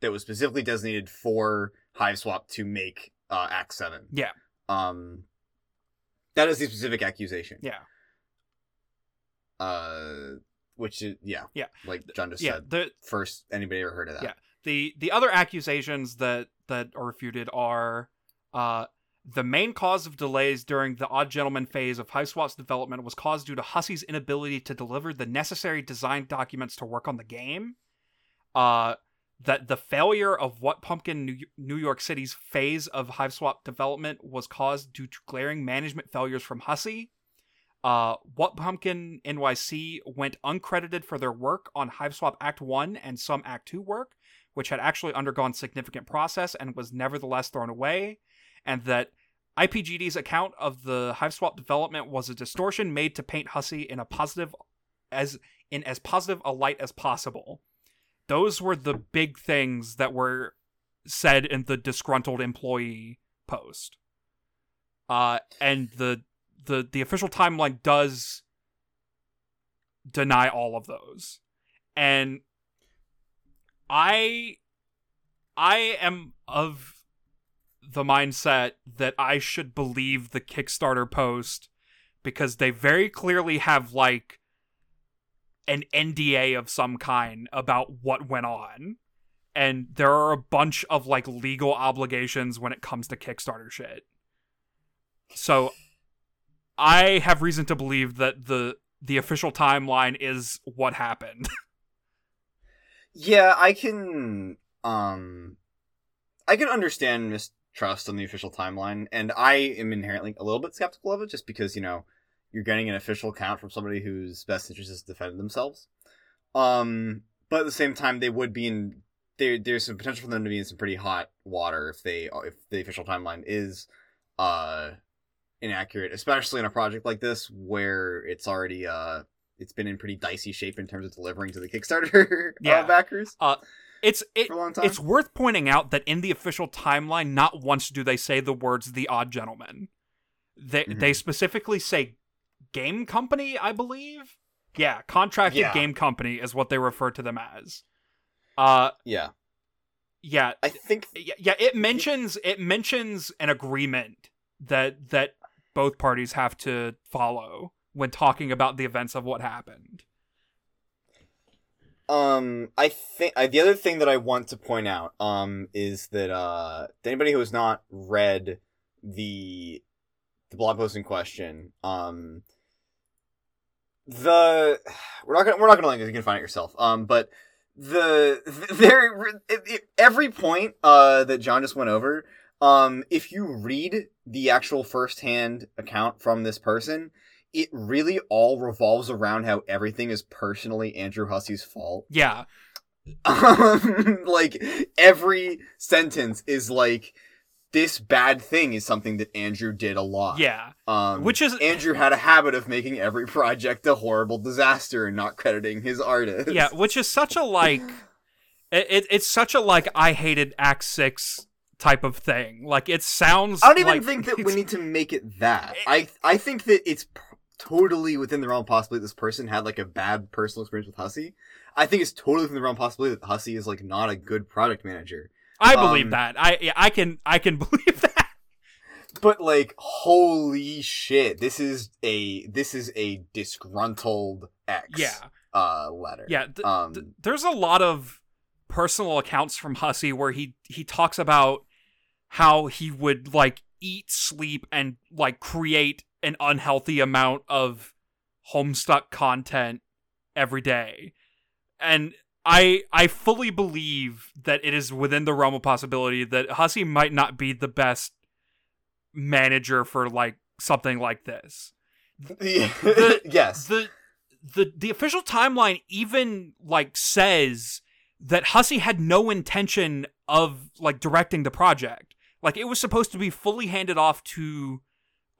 that was specifically designated for Hiveswap to make uh, Act Seven. Yeah. Um, that is the specific accusation. Yeah. Uh, which is yeah, Yeah. like John just Yeah. said. The First, anybody ever heard of that? Yeah. the the other accusations that that are refuted are uh the main cause of delays during the Odd Gentlemen phase of HiveSwap's development was caused due to Hussie's inability to deliver the necessary design documents to work on the game. Uh, that the failure of What Pumpkin New- York City's phase of HiveSwap development was caused due to glaring management failures from Hussie. Uh, What Pumpkin NYC went uncredited for their work on HiveSwap Act 1 and some Act 2 work, which had actually undergone significant process and was nevertheless thrown away, and that IPGD's account of the HiveSwap development was a distortion made to paint Hussie in a positive as in as positive a light as possible. Those were the big things that were said in the disgruntled employee post. Uh, and the the the official timeline does deny all of those. And I I am of the mindset that I should believe the Kickstarter post because they very clearly have like an NDA of some kind about what went on. And there are a bunch of like legal obligations when it comes to Kickstarter shit. So I have reason to believe that the the official timeline is what happened. [LAUGHS] Yeah, I can um I can understand mistrust on the official timeline, and I am inherently a little bit skeptical of it just because, you know, you're getting an official account from somebody whose best interest is to defend themselves. Um but at the same time they would be in there there's some potential for them to be in some pretty hot water if they if the official timeline is uh inaccurate, especially in a project like this where it's already uh it's been in pretty dicey shape in terms of delivering to the Kickstarter [LAUGHS] Yeah. uh, backers It's it for a long time. It's worth pointing out that in the official timeline, not once do they say the words "the odd gentlemen." They Mhm. they specifically say "game company," I believe. Yeah, contracted Yeah. game company is what they refer to them as. Uh, yeah, yeah, I think yeah, yeah. It mentions it mentions an agreement that that both parties have to follow when talking about the events of what happened. Um I think the other thing that I want to point out um is that uh anybody who has not read the the blog post in question um the we're not gonna we're not gonna link it you can find it yourself. Um but the [LAUGHS] it, every point uh that John just went over um if you read the actual firsthand account from this person it really all revolves around how everything is personally Andrew Hussie's fault Yeah, um, [LAUGHS] like every sentence is like this bad thing is something that Andrew did a lot. yeah. Um, Which is Andrew had a habit of making every project a horrible disaster and not crediting his artist. yeah, which is such a like [LAUGHS] it, it it's such a like I hated Act Six type of thing. Like it sounds. I don't even like- think that we need to make it that. [LAUGHS] I I think that it's totally within the realm of possibility this person had like a bad personal experience with Hussie. I think it's totally within the realm of possibility that Hussie is like not a good product manager. I believe um, that. I yeah, I can I can [LAUGHS] believe that. But like, holy shit! This is a this is a disgruntled ex. Yeah, Uh, letter. yeah. th- Um. th- there's a lot of personal accounts from Hussie where he he talks about how he would like eat, sleep, and like create an unhealthy amount of homestuck content every day. And I I fully believe that it is within the realm of possibility that Hussie might not be the best manager for like something like this. The- [LAUGHS] yes. the the the official timeline even like says that Hussie had no intention of like directing the project. Like it was supposed to be fully handed off to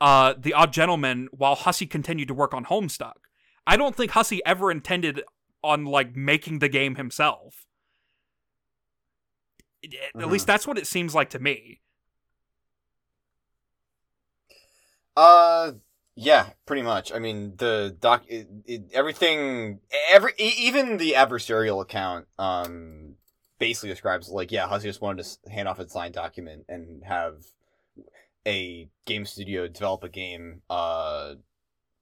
uh the odd gentlemen while Hussie continued to work on Homestuck. I don't think Hussie ever intended on like making the game himself. Mhm. At least that's what it seems like to me. Uh, yeah, pretty much. I mean, the doc, it, it, everything, every, even the adversarial account, um, basically describes like, yeah, Hussie just wanted to hand off a signed document and have a game studio develop a game, uh,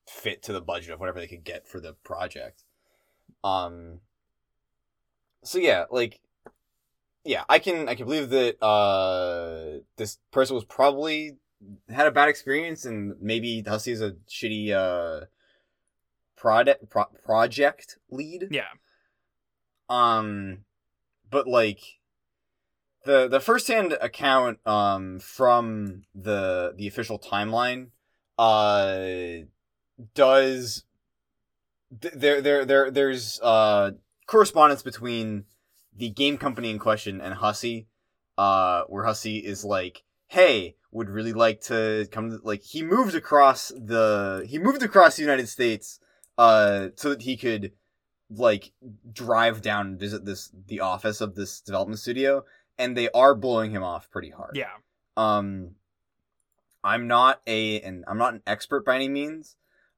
fit to the budget of whatever they could get for the project. Um. So yeah, like, yeah, I can I can believe that uh this person was probably had a bad experience and maybe Hussie is a shitty uh product pro- project lead. Yeah. Um but like the the first hand account um from the the official timeline uh does th- there there there there's uh correspondence between the game company in question and Hussie uh where Hussie is like hey would really like to come to, like he moved across the he moved across the United States uh so that he could like drive down and visit this the office of this development studio and they are blowing him off pretty hard. Yeah. Um I'm not a and I'm not an expert by any means.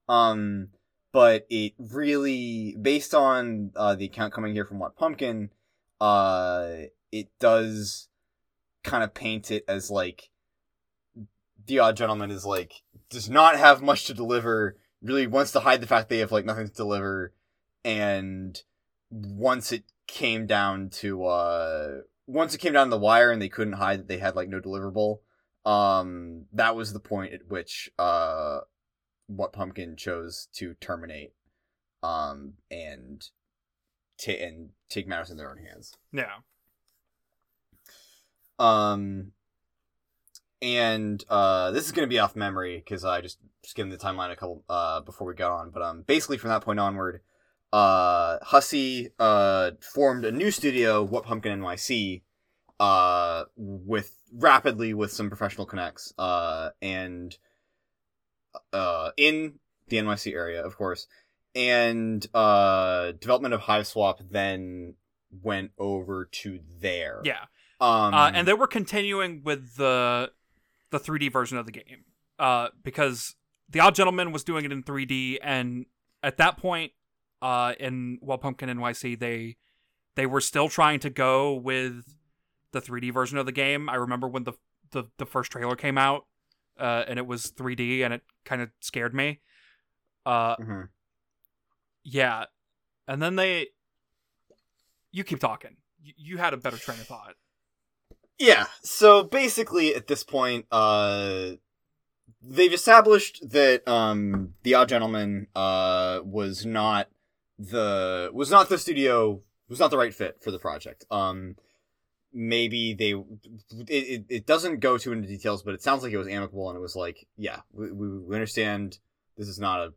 Um but it really based on uh the account coming here from what pumpkin uh it does kind of paint it as like the odd gentlemen is like does not have much to deliver really wants to hide the fact they have like nothing to deliver and once it came down to uh once it came down to the wire and they couldn't hide that they had like no deliverable um that was the point at which uh what pumpkin chose to terminate um and ta- and take matters in their own hands Yeah. um, and uh, this is going to be off memory because I just skimmed the timeline a couple uh before we got on. But um, basically from that point onward, uh, Hussie uh formed a new studio, What Pumpkin NYC, uh, with rapidly with some professional connects, uh, and uh in the NYC area, of course, and uh, development of Hiveswap then went over to there. Yeah. Um, uh, and they were continuing with the the 3D version of the game uh, because the Odd Gentlemen was doing it in 3D, and at that point, uh, in What Pumpkin NYC, they they were still trying to go with the 3D version of the game. I remember when the the, the first trailer came out, uh, and it was 3D, and it kind of scared me. Uh, mhm. yeah, and then they. You keep talking. You, you had a better train of thought. Yeah. So basically, at this point, uh, they've established that um, the Odd Gentlemen uh was not the was not the studio was not the right fit for the project. Um, maybe they it, it, doesn't go too into details, but it sounds like it was amicable and it was like, yeah, we, we, we understand this is not a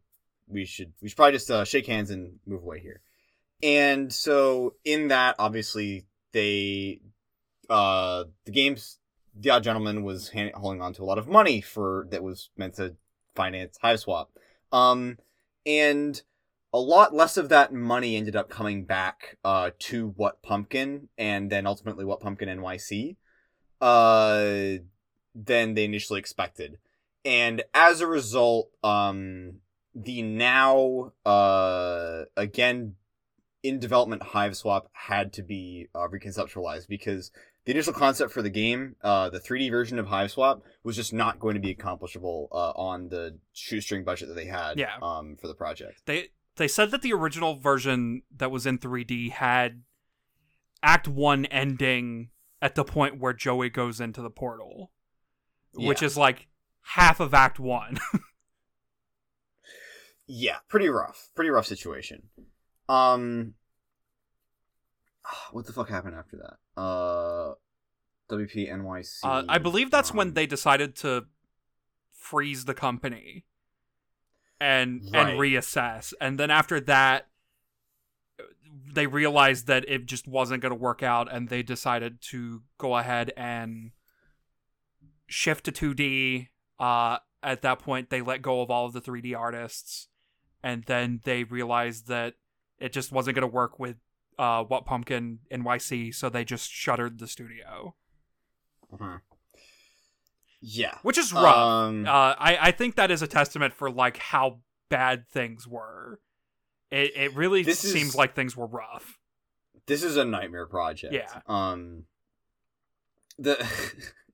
we should we should probably just uh, shake hands and move away here. And so in that, obviously, they uh the game's the odd gentlemen was hand- holding on to a lot of money for that was meant to finance hive swap um and a lot less of that money ended up coming back uh to what pumpkin and then ultimately what pumpkin nyc uh than they initially expected and as a result um the now uh again in development hive swap had to be uh, reconceptualized because the initial concept for the game, uh, the 3D version of Hiveswap, was just not going to be accomplishable uh, on the shoestring budget that they had Yeah. um, for the project. they they said that the original version that was in 3D had act 1 ending at the point where Joey goes into the portal which is like half of act 1 [LAUGHS] Yeah, pretty rough. Pretty rough situation. Um, what the fuck happened after that? Uh, WP NYC. uh, I believe that's when um, they decided to freeze the company and Right. and reassess and then after that they realized that it just wasn't going to work out and they decided to go ahead and shift to 2D. Uh, at that point, they let go of all of the 3D artists, and then they realized that it just wasn't going to work with uh, What Pumpkin NYC, so they just shuttered the studio, Mhm. Yeah. which is rough. Um, uh, I I think that is a testament for like how bad things were. It it really seems is- like things were rough. this is a nightmare project. Yeah. Um the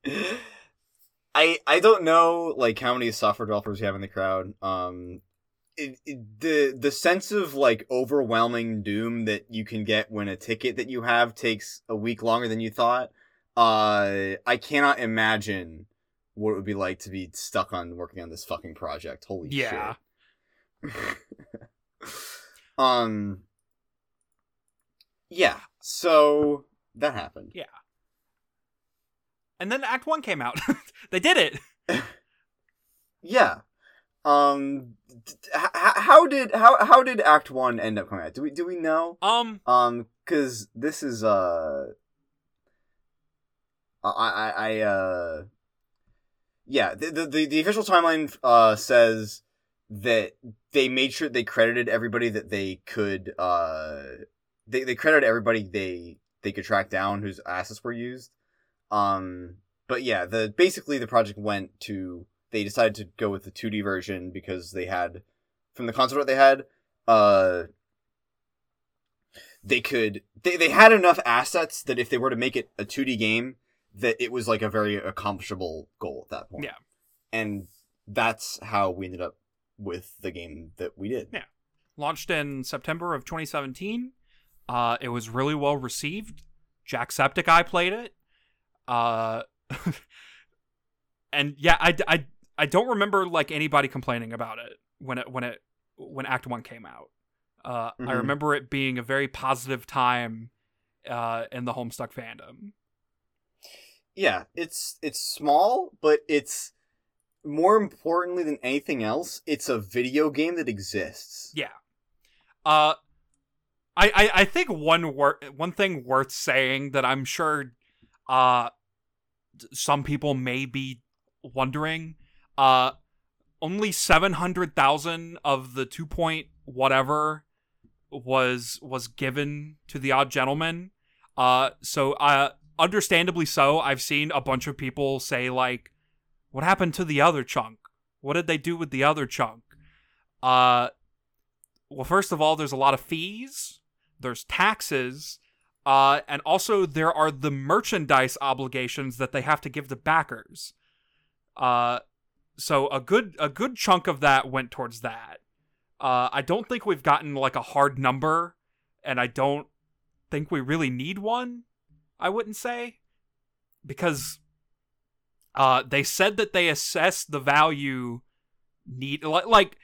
[LAUGHS] I I don't know like how many software developers you have in the crowd. Um it, it, the the sense of like overwhelming doom that you can get when a ticket that you have takes a week longer than you thought. Uh I cannot imagine what it would be like to be stuck on working on this fucking project. Holy Yeah. shit. [LAUGHS] um yeah, so that happened. Yeah. And then Act One came out. [LAUGHS] they did it. [LAUGHS] Yeah. Um h- how did how how did Act 1 end up coming out? Do we do we know? Um, Um cuz this is uh I I I uh yeah, the the the, official timeline uh says that they made sure they credited everybody that they could uh they they credited everybody they they could track down whose assets were used. Um but yeah, the basically the project went to they decided to go with the 2D version because they had from the concept art they had uh they could they, they had enough assets that if they were to make it a 2D game that it was like a very accomplishable goal at that point. Yeah. And that's how we ended up with the game that we did. Yeah. launched in September of 2017. Uh, it was really well received. Jacksepticeye played it. Uh, [LAUGHS] and yeah, I, I, I don't remember like anybody complaining about it when it when it when Act One came out. Uh, I Mhm. remember it being a very positive time uh, in the Homestuck fandom. Yeah, it's it's small, but it's more importantly than anything else, it's a video game that exists. Yeah. Uh I I, I think one wor- one thing worth saying that I'm sure uh some people may be wondering uh only 700,000 of the 2 point whatever was was given to the odd gentlemen. Uh so uh understandably so, I've seen a bunch of people say like what happened to the other chunk? What did they do with the other chunk? Uh well, first of all, there's a lot of fees, there's taxes, uh, and also there are the merchandise obligations that they have to give the backers. Uh, so a good a good chunk of that went towards that. Uh, I don't think we've gotten like a hard number, and I don't think we really need one. I wouldn't say because uh, they said that they assessed the value need like like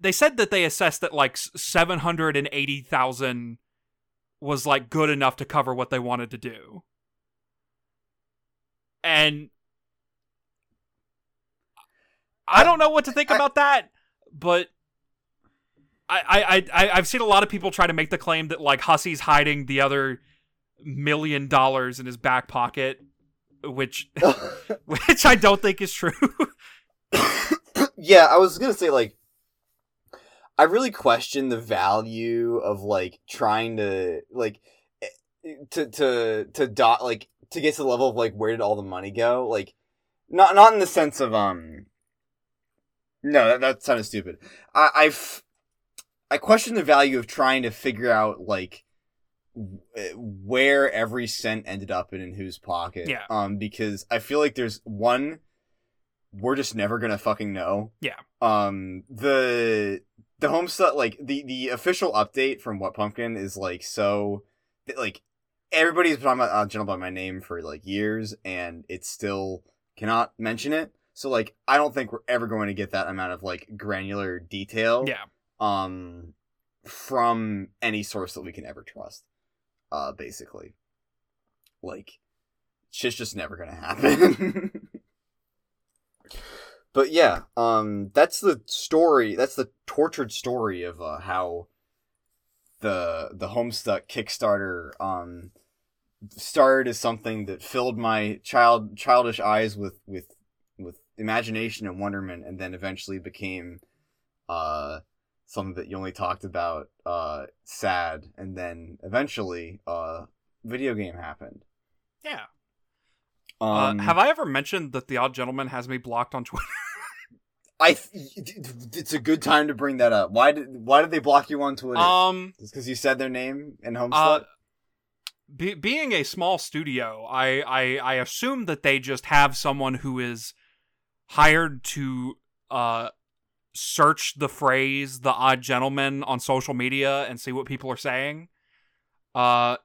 they said that they assessed that like 780,000 was like good enough to cover what they wanted to do. And I don't know what to think I- about that, but I, I, I, I've seen a lot of people try to make the claim that like Hussie's hiding the other million dollars in his back pocket, which [LAUGHS] [LAUGHS] which I don't think is true. [COUGHS] yeah, I was gonna say like I really question the value of like trying to like eh, to to to dot like to get to the level of like where did all the money go? Like not not in the sense of um no that, that sounded stupid. I I've I question the value of trying to figure out like where every cent ended up and in whose pocket. Yeah. Um because I feel like there's one we're just never gonna fucking know. Yeah. Um the the Homestuck like the the official update from What Pumpkin is like so like everybody's been talking about uh, Gentle by my name for like years and it still cannot mention it. So like I don't think we're ever going to get that amount of like granular detail yeah. um from any source that we can ever trust. Uh basically. Like shit's just never gonna happen. [LAUGHS] but yeah, um that's the story that's the tortured story of uh how the the Homestuck Kickstarter um started as something that filled my child childish eyes with with with imagination and wonderment and then eventually became uh something that you only talked about uh sad and then eventually uh video game happened. Yeah. Um uh, have I ever mentioned that the Odd Gentlemen has me blocked on Twitter? [LAUGHS] I th- it's a good time to bring that up. Why did why did they block you on Twitter? um, because you said their name in Homestuck? uh, be- being a small studio, I, I I assume that they just have someone who is hired to uh search the phrase "the odd gentlemen" on social media and see what people are saying. Uh,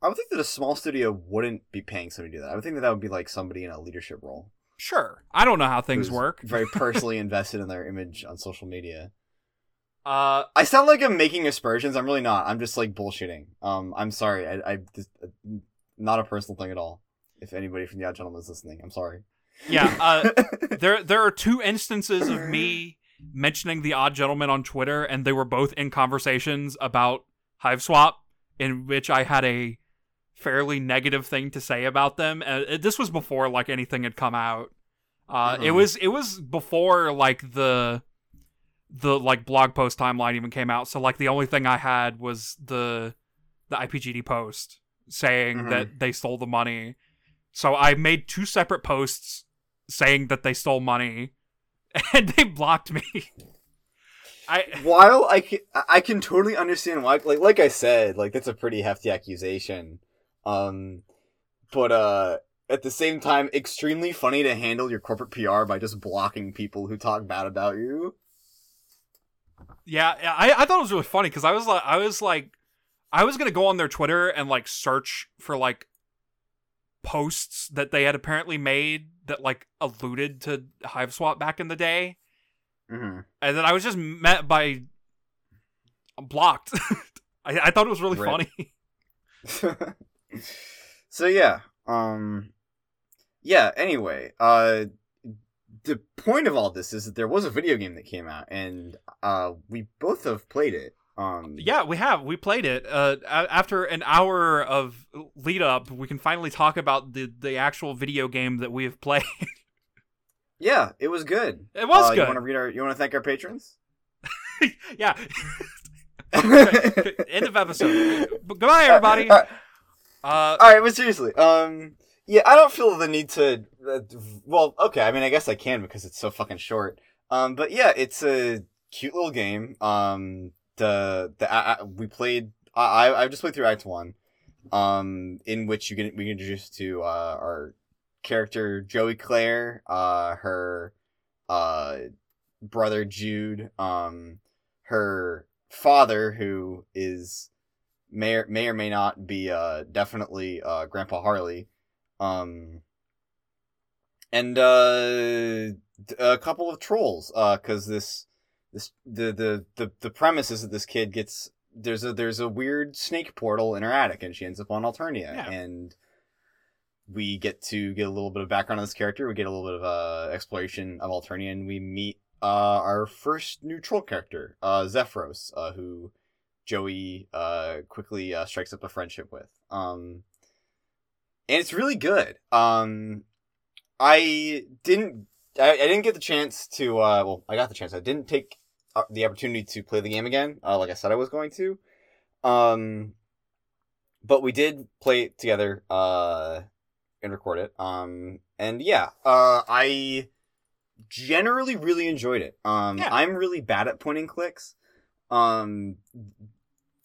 I would think that a small studio wouldn't be paying somebody to do that. I would think that that would be like somebody in a leadership role. sure. I don't know how things work. Very [LAUGHS] personally invested in their image on social media. Uh, I sound like I'm making aspersions. I'm really not. I'm just like bullshitting. Um, I'm sorry. I, I just, uh, not a personal thing at all. If anybody from the Odd Gentlemen is listening, I'm sorry. yeah. Uh, [LAUGHS] there there are two instances of me mentioning the odd gentlemen on Twitter, and they were both in conversations about Hiveswap, in which I had a fairly negative thing to say about them. Uh, it- this was before like anything had come out. Uh, It Mhm. was it was before like the the like blog post timeline even came out. So like the only thing I had was the the IPGD post saying Mhm. that they stole the money. So I made two separate posts saying that they stole money, [LAUGHS] and they blocked me. [LAUGHS] I While I can, I can totally understand why. Like, like I said, like that's a pretty hefty accusation. Um, but uh, at the same time, extremely funny to handle your corporate PR by just blocking people who talk bad about you. yeah, I I thought it was really funny because I was like I was like I was gonna go on their Twitter and like search for like posts that they had apparently made that like alluded to Hiveswap back in the day, Mm-hmm. and then I was just met by blocked. [LAUGHS] I, I thought it was really Rip. funny. [LAUGHS] [LAUGHS] so yeah, um, yeah. Anyway, uh, the point of all this is that there was a video game that came out, and uh, we both have played it. Um, Yeah, we have. We played it. Uh, after an hour of lead up, we can finally talk about the the actual video game that we have played. [LAUGHS] yeah, it was good. It was Uh, You good. want to read our? You want to thank our patrons? [LAUGHS] yeah. [LAUGHS] End of episode. Goodbye, everybody. All right, Uh, all right, but seriously, um, yeah, I don't feel the need to. Uh, well, okay, I mean, I guess I can because it's so fucking short. Um, but yeah, it's a cute little game. Um, the the we played. I I just played through Act One, um, in which you get we get introduced to uh our character Joey Claire, uh, her uh brother Jude, um, her father who is may or, may or may not be uh definitely uh Grandpa Harley, um, and uh a couple of trolls uh because this this the, the the the premise is that this kid gets there's a there's a weird snake portal in her attic and she ends up on Alternia. Yeah. and we get to get a little bit of background on this character. We get a little bit of uh exploration of Alternia and we meet uh our first new troll character uh Zephyros uh who Joey uh quickly uh, strikes up a friendship with. Um and it's really good. Um I didn't I, I didn't get the chance to uh well I got the chance. I didn't take the opportunity to play the game again uh, like I said I was going to um but we did play it together uh and record it um and yeah uh I generally really enjoyed it um Yeah. I'm really bad at point and clicks um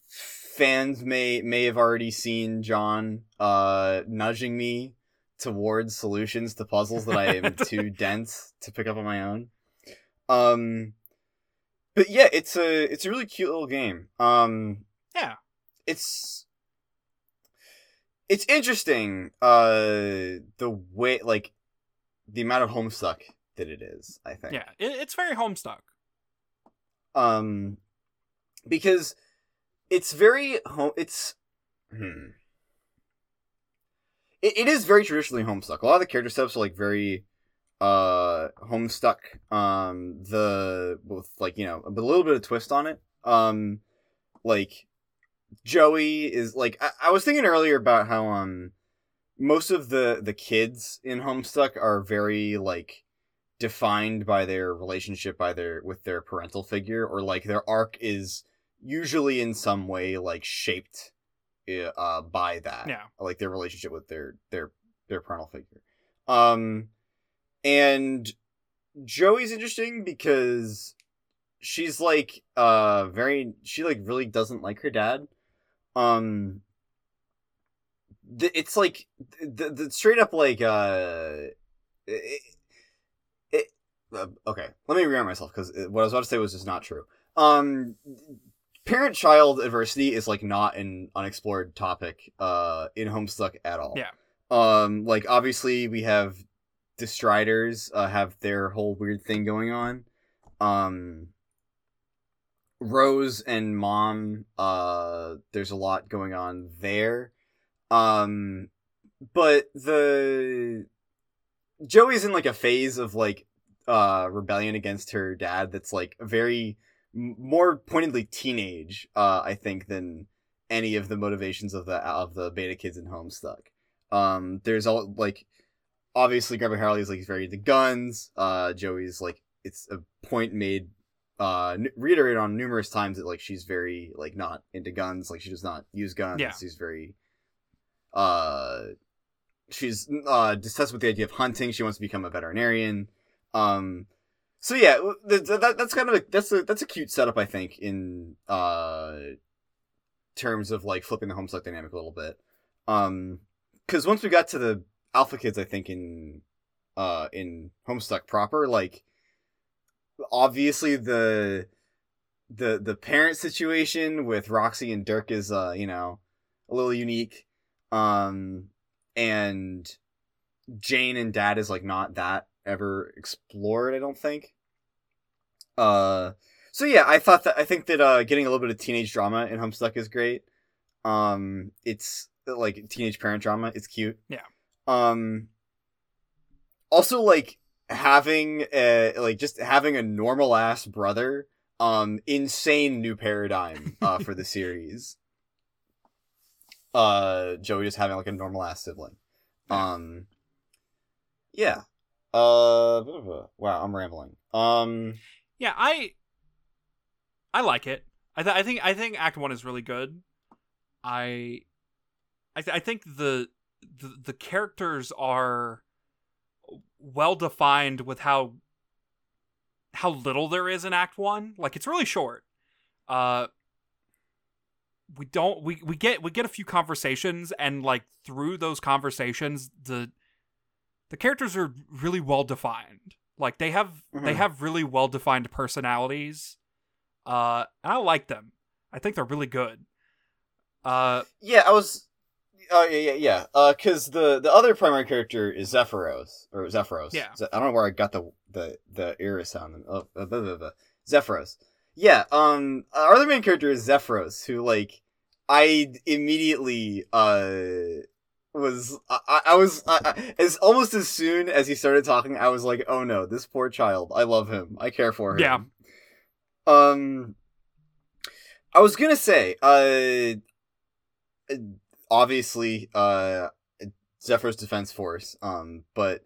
fans may may have already seen John uh nudging me towards solutions to puzzles that I am [LAUGHS] too dense to pick up on my own. Um but yeah, it's a it's a really cute little game. Um Yeah. It's it's interesting uh the way like the amount of homestuck that it is, I think. yeah. It, it's very homestuck. Um, because it's very home. It's hmm. It, it is very traditionally homestuck. A lot of the character steps are like very uh homestuck. Um, the with like you know a little bit of twist on it. Um, like Joey is like I, I was thinking earlier about how um most of the the kids in Homestuck are very like defined by their relationship by their with their parental figure or like their arc is usually in some way like shaped uh by that Yeah. like their relationship with their their their parental figure um and joey's interesting because she's like uh very she like really doesn't like her dad. Um th- it's like the, the straight up like uh it, it uh, okay. Let me rewind myself because what i was about to say was just not true. Um parent child adversity is like not an unexplored topic uh in homestuck at all. Yeah. um like obviously we have the striders uh, have their whole weird thing going on. Um rose and mom uh there's a lot going on there. Um but the joey's in like a phase of like uh rebellion against her dad that's like very more pointedly teenage uh i think than any of the motivations of the of the beta kids in homestuck. Um there's all like obviously Grandpa Harley is like very into guns. Uh, Joey's like it's a point made uh n- reiterated on numerous times that like she's very like not into guns. Like she does not use guns. Yeah. She's very uh she's uh disgusted with the idea of hunting. She wants to become a veterinarian. Um. So yeah, th- th- that, that's kind of a, that's a that's a cute setup I think in uh terms of like flipping the homestuck dynamic a little bit. Um, because once we got to the alpha kids, I think in uh in homestuck proper, like obviously the the the parent situation with Roxy and Dirk is uh you know a little unique. Um, and Jane and Dad is like not that ever explored. I don't think. Uh, so yeah, I thought that I think that uh getting a little bit of teenage drama in Homestuck is great. Um, it's like teenage parent drama. It's cute. Yeah. Um. Also, like having a like just having a normal ass brother. Um, insane new paradigm uh for the [LAUGHS] series. Uh, Joey just having like a normal ass sibling. Um. Yeah. Uh. Wow, I'm rambling. Um. Yeah, I I like it. I th- I think I think Act One is really good. I I, th- I think the, the the characters are well defined with how how little there is in Act One. Like it's really short. Uh, we don't we we get we get a few conversations and like through those conversations the the characters are really well defined. Like they have they Mhm. have really well defined personalities. Uh, and I like them. I think they're really good. Uh, Yeah, I was. Oh yeah, yeah, yeah. Uh, because the the other primary character is Zephyros or Zephyros. Yeah. I don't know where I got the the the era sound. Oh, uh, blah, blah, blah. Zephyros. Yeah. Um, our other main character is Zephyros, who like I immediately uh was I, I- was I, I- as almost as soon as he started talking, I was like, oh no, this poor child. I love him. I care for him. Yeah. Um, I was gonna say, uh, obviously, uh, Zephyr's Defense Force, um, but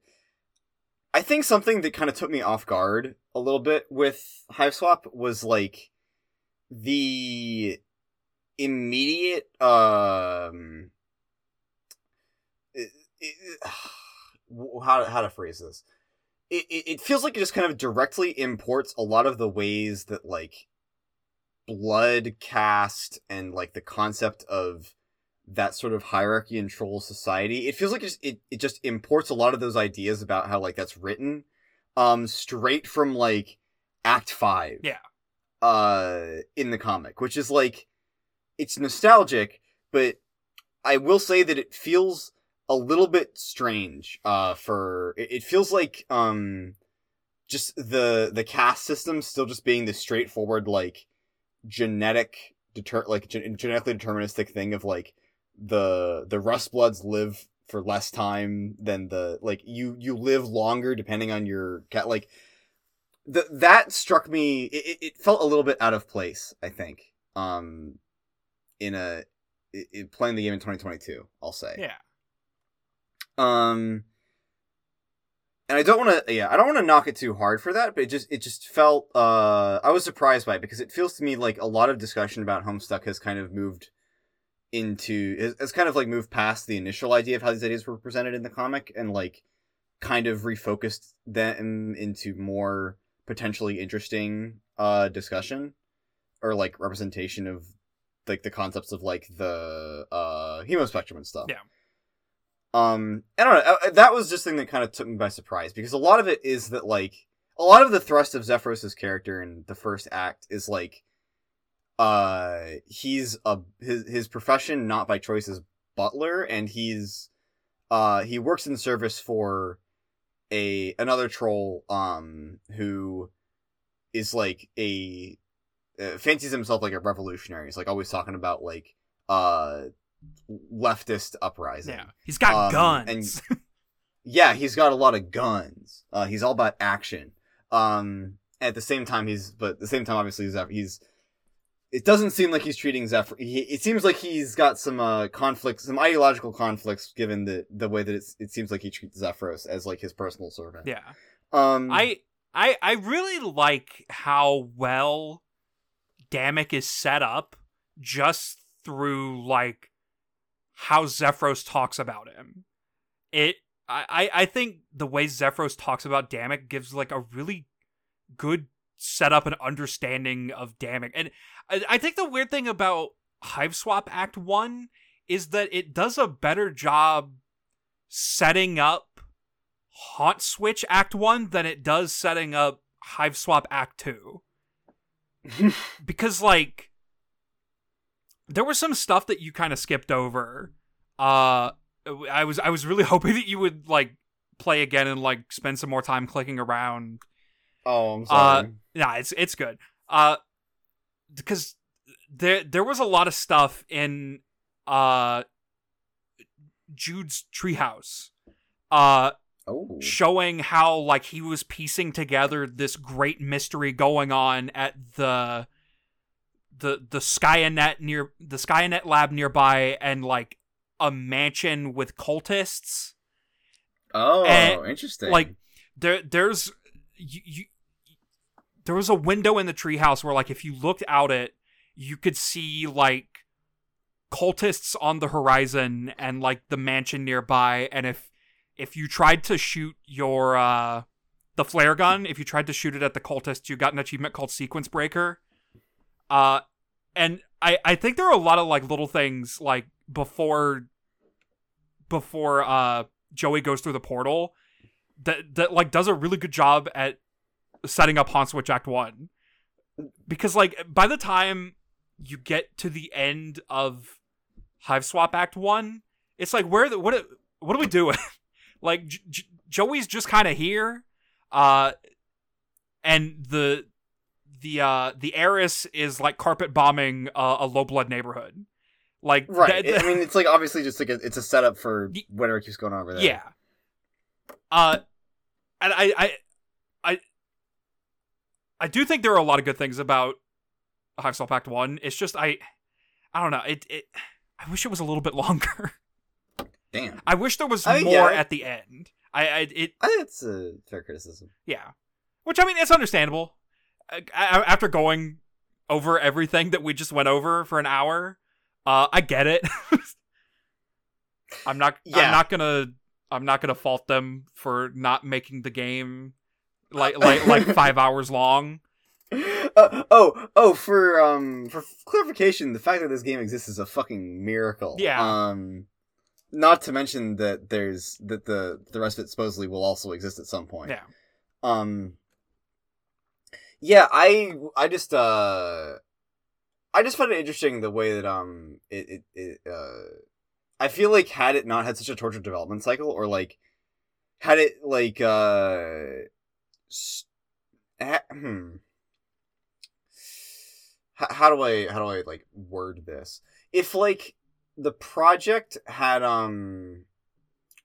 I think something that kind of took me off guard a little bit with Hiveswap was like the immediate, um, it, it, [SIGHS] how how to phrase this. It, it it feels like it just kind of directly imports a lot of the ways that like blood cast and like the concept of that sort of hierarchy and troll society. It feels like it just, it, it just imports a lot of those ideas about how like that's written um straight from like act 5. Yeah. Uh in the comic, which is like it's nostalgic, but I will say that it feels a little bit strange uh for it, it feels like um just the the caste system still just being the straightforward like genetic deter like gen- genetically deterministic thing of like the the rust bloods live for less time than the like you you live longer depending on your cat like the, that struck me it, it- felt a little bit out of place i think um in a i i- playing the game in 2022 i'll say yeah. um and I don't want to, yeah, I don't want to knock it too hard for that, but it just, it just felt, uh, I was surprised by it because it feels to me like a lot of discussion about Homestuck has kind of moved into, has kind of like moved past the initial idea of how these ideas were presented in the comic and like kind of refocused them into more potentially interesting, uh, discussion or like representation of like the concepts of like the, uh, hemospectrum and stuff. Yeah. Um, I don't know. uh, That was just thing that kind of took me by surprise because a lot of it is that like a lot of the thrust of Zephyros's character in the first act is like, uh, he's a his his profession not by choice is butler, and he's uh he works in service for a another troll um who is like a uh, fancies himself like a revolutionary. He's like always talking about like uh leftist uprising. Yeah, he's got Um, guns. [LAUGHS] Yeah, he's got a lot of guns. Uh, he's all about action. Um, at the same time, he's but at the same time, obviously, Zeph- he's. It doesn't seem like he's treating Zephyr. He, it seems like he's got some uh, conflicts, some ideological conflicts, given the the way that it's, it seems like he treats Zephyros as like his personal servant. yeah, Um. I I I really like how well Dammek is set up just through like how Zephyros talks about him. It I I I think the way Zephyros talks about Dammek gives like a really good setup and understanding of Dammek. And I, I think the weird thing about Hiveswap Act 1 is that it does a better job setting up Haunt Switch Act 1 than it does setting up Hiveswap Act 2. [LAUGHS] because like there was some stuff that you kind of skipped over. Uh I was I was really [LAUGHS] hoping that you would like play again and like spend some more time clicking around. oh, I'm sorry. Nah, it's it's good. Uh because there there was a lot of stuff in uh Jude's treehouse. Uh oh. showing how like he was piecing together this great mystery going on at the the the Skaianet near the Skaianet lab nearby and like a mansion with cultists Oh, and, interesting. like there there's you, you there was a window in the treehouse where like if you looked out it you could see like cultists on the horizon and like the mansion nearby. And if if you tried to shoot your uh the flare gun if you tried to shoot it at the cultists you got an achievement called sequence breaker. Uh and i i think there are a lot of like little things like before before uh Joey goes through the portal that that like does a really good job at setting up Haunt Switch Act One. Because like by the time you get to the end of Hiveswap Act One, it's like where the what what are we doing? [LAUGHS] like J- J- Joey's just kind of here, uh, and the the uh the heiress is like carpet bombing uh, a low blood neighborhood. Like right. that- I mean, it's like obviously just like a, it's a setup for whatever keeps going on over there. Yeah. Uh, and I, I, I do think there are a lot of good things about Hiveswap Act One. It's just I, I don't know. It, it. I wish it was a little bit [LAUGHS] longer. Damn. I wish there was I mean, more yeah. at the end. I, I, it, I think it's a fair criticism. yeah. Which I mean, it's understandable. I, I, after going over everything that we just went over for an hour, uh, I get it. [LAUGHS] I'm not. Yeah. I'm not gonna. I'm not gonna fault them for not making the game like like like [LAUGHS] five hours long. Uh, oh, oh, for um, for clarification, the fact that this game exists is a fucking miracle. Yeah. Um, not to mention that there's that the the rest of it supposedly will also exist at some point. Yeah. Um. Yeah, I I just uh, I just find it interesting the way that um it it, it uh, I feel like had it not had such a tortured development cycle, or like had it like uh, ha- hmm. H- how do I how do I like word this? If like the project had um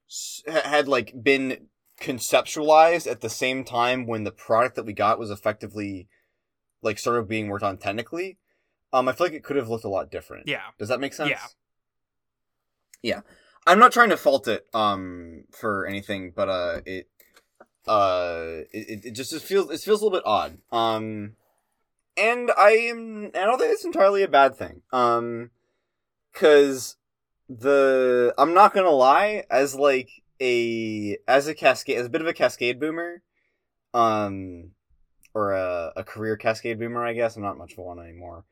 s- had like been conceptualized at the same time when the product that we got was effectively like sort of being worked on technically, um, I feel like it could have looked a lot different. Yeah. Does that make sense? Yeah. Yeah. I'm not trying to fault it um for anything, but uh it uh, it, it just it feels it feels a little bit odd. Um, and I am I don't think it's entirely a bad thing. Um, because the I'm not gonna lie, as like a as a cascade as a bit of a cascade boomer, um, or a, a career cascade boomer, I guess I'm not much of one anymore.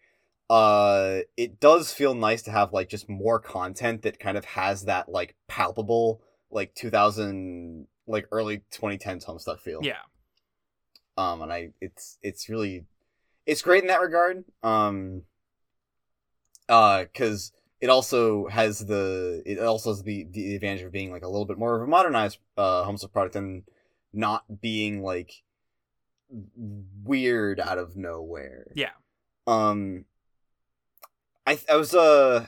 Uh, it does feel nice to have like just more content that kind of has that like palpable like 2000 like early 2010s Homestuck feel. Yeah. Um, and I it's it's really it's great in that regard. Um, uh, because it also has the it also has the the advantage of being like a little bit more of a modernized uh Homestuck product and not being like weird out of nowhere. Yeah. Um, I I was uh.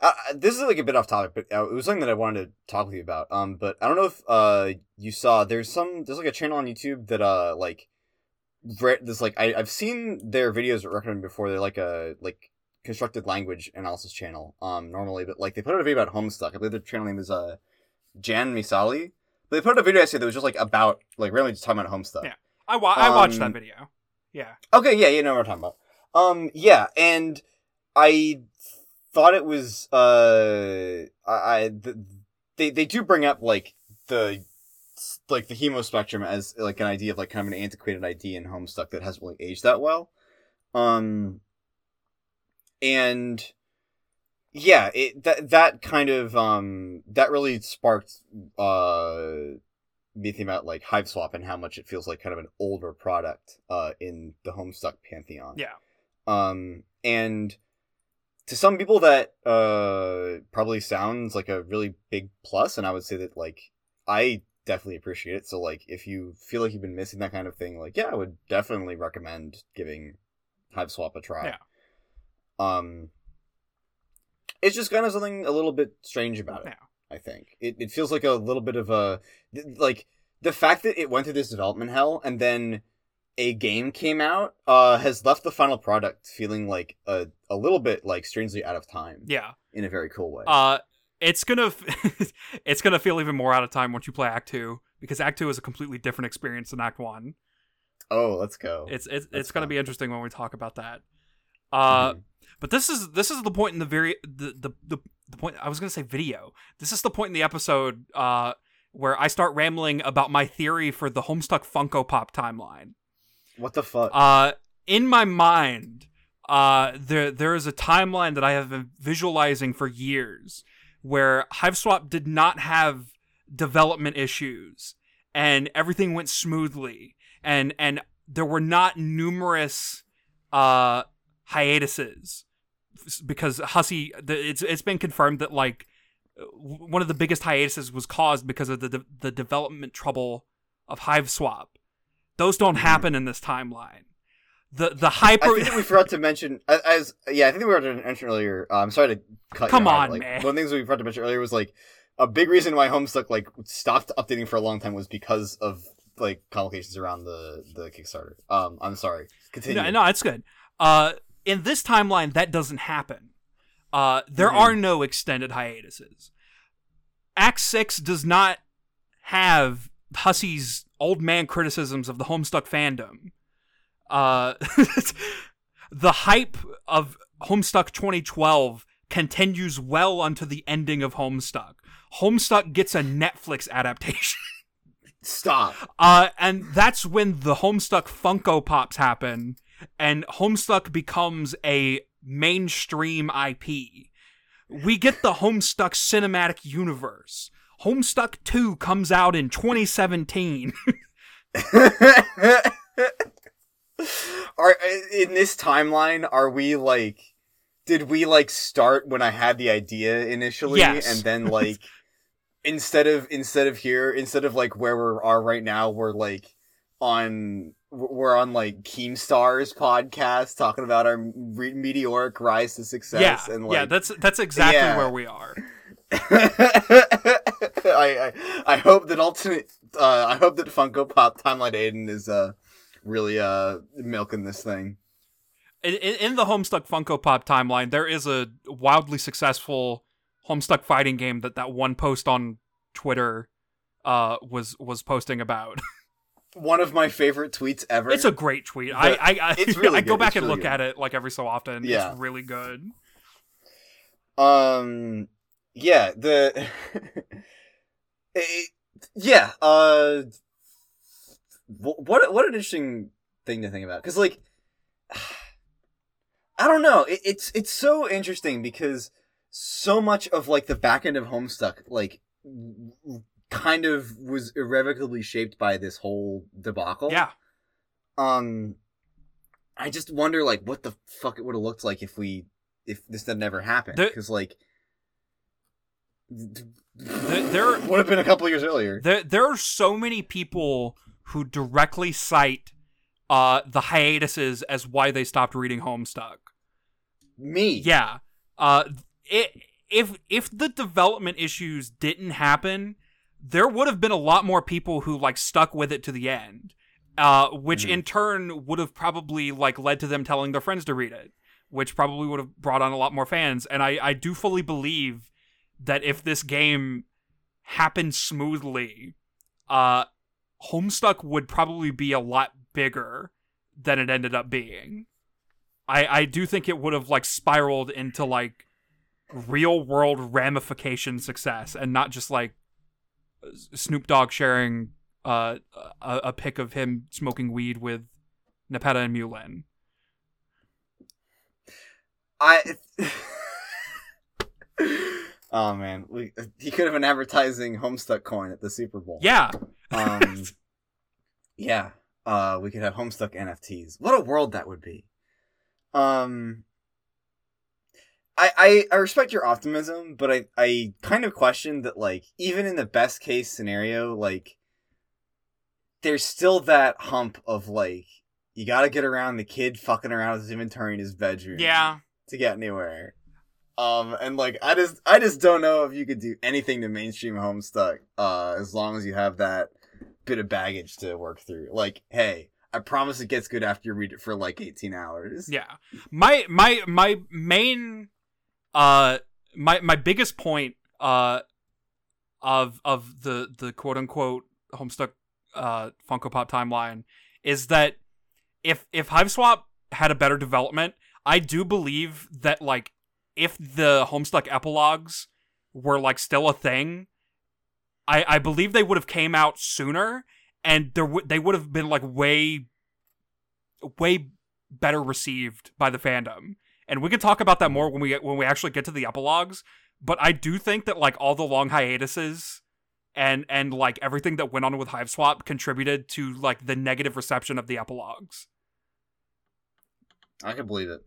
Uh, this is like a bit off topic, but uh, it was something that I wanted to talk with you about. Um, but I don't know if uh you saw there's some there's like a channel on YouTube that uh like re- this like I I've seen their videos recommended before. They're like a like constructed language analysis channel. Um, normally, but like they put out a video about Homestuck. I believe their channel name is uh Jan Misali. But they put out a video I said that was just like about like really just talking about Homestuck. Yeah. I wa- I watched that Um, video. Yeah. Okay, yeah, you know what I'm talking about. Um, yeah, and I thought it was uh, I, I th- they they do bring up like the like the hemo spectrum as like an idea of like kind of an antiquated idea in Homestuck that hasn't really aged that well. Um, and yeah, it that that kind of um that really sparked uh me thinking about like Hiveswap and how much it feels like kind of an older product uh in the Homestuck pantheon. Yeah. Um and to some people that uh probably sounds like a really big plus and I would say that like I definitely appreciate it. So like if you feel like you've been missing that kind of thing, like yeah, I would definitely recommend giving Hiveswap a try. Yeah. Um it's just kind of something a little bit strange about it. Yeah. I think it it feels like a little bit of a like the fact that it went through this development hell and then a game came out uh has left the final product feeling like a a little bit like strangely out of time Yeah. in a very cool way. Uh, it's gonna f- [LAUGHS] it's gonna feel even more out of time once you play Act Two because Act Two is a completely different experience than Act One. oh, let's go. It's it's it's gonna be interesting when we talk about that. Uh, Mhm. but this is this is the point in the very the, the the the point I was gonna say video. This is the point in the episode uh where I start rambling about my theory for the Homestuck Funko Pop timeline. What the fuck? Uh, in my mind, uh, there there is a timeline that I have been visualizing for years, where HiveSwap did not have development issues, and everything went smoothly, and and there were not numerous uh hiatuses because Hussie. It's it's been confirmed that like one of the biggest hiatuses was caused because of the the development trouble of HiveSwap. Those don't Mhm. happen in this timeline. The the hyper. I think we forgot to mention as, yeah, I think we were to mention earlier. Uh, I'm sorry to cut. Come you off, on, like, man. One of the things we forgot to mention earlier was like a big reason why Homestuck like stopped updating for a long time was because of like complications around the the Kickstarter. Um, I'm sorry. Continue. no, no, it's good. Uh, in this timeline, that doesn't happen. Uh, there Mhm. are no extended hiatuses. Act Six does not have Hussie's old man criticisms of the Homestuck fandom. Uh, [LAUGHS] the hype of Homestuck 2012 continues well onto the ending of Homestuck. Homestuck gets a Netflix adaptation. [LAUGHS] Stop. Uh, and that's when the Homestuck Funko Pops happen, and Homestuck becomes a mainstream IP. We get the Homestuck cinematic universe. Homestuck 2 comes out in 2017. [LAUGHS] [LAUGHS] are uh, in this timeline? Are we like? Did we like start when I had the idea initially, Yes. and then [LAUGHS] like instead of instead of here, instead of like where we are right now, we're like on we're on like Keemstar's podcast talking about our meteoric rise to success, yeah, and like yeah, that's that's exactly Yeah. where we are. [LAUGHS] I, I I hope that alternate uh I hope that Funko Pop Timeline Aidan is uh really uh milking this thing. In, in, the Homestuck Funko Pop timeline, there is a wildly successful Homestuck fighting game that that one post on Twitter uh was was posting about. [LAUGHS] One of my favorite tweets ever. it's a great tweet. I I, I, it's [LAUGHS] really I go back It's and really look good. at it like every so often. Yeah. It's really good. Um, yeah, the, [LAUGHS] it- yeah, uh, what what an interesting thing to think about because like, [SIGHS] I don't know, it, it's it's so interesting because so much of like the back end of Homestuck like kind of was irrevocably shaped by this whole debacle. Yeah. Um, I just wonder like what the fuck it would have looked like if we if this had never happened because like there- [LAUGHS] would have been a couple years earlier. There there are so many people who directly cite uh the hiatuses as why they stopped reading Homestuck. Me, Yeah. Uh it if if the development issues didn't happen, there would have been a lot more people who like stuck with it to the end. Uh which Mhm. in turn would have probably like led to them telling their friends to read it, which probably would have brought on a lot more fans. And I I do fully believe that if this game happened smoothly, uh Homestuck would probably be a lot bigger than it ended up being. I I do think it would have like spiraled into like real world ramification success and not just like Snoop Dogg sharing uh, a, a pic of him smoking weed with Nepeta and Meulin. I. oh man, we, he could have been advertising Homestuck coin at the Super Bowl. Yeah, Um, [LAUGHS] yeah. Uh, we could have Homestuck NFTs. What a world that would be. Um, I, I I respect your optimism, but I I kind of question that like even in the best case scenario, like there's still that hump of like you got to get around the kid fucking around with his inventory in his bedroom yeah. to get anywhere. Um, and like I just I just don't know if you could do anything to mainstream Homestuck, uh, as long as you have that bit of baggage to work through. Like, hey, I promise it gets good after you read it for like eighteen hours. Yeah. My my my main uh my my biggest point uh of of the the quote unquote Homestuck uh Funko Pop timeline is that if if Hiveswap had a better development, I do believe that like if the Homestuck epilogues were like still a thing, I I believe they would have came out sooner and there would they would have been like way way better received by the fandom. And we can talk about that more when we when we actually get to the epilogues. But I do think that like all the long hiatuses and and like everything that went on with Hiveswap contributed to like the negative reception of the epilogues. I can believe it.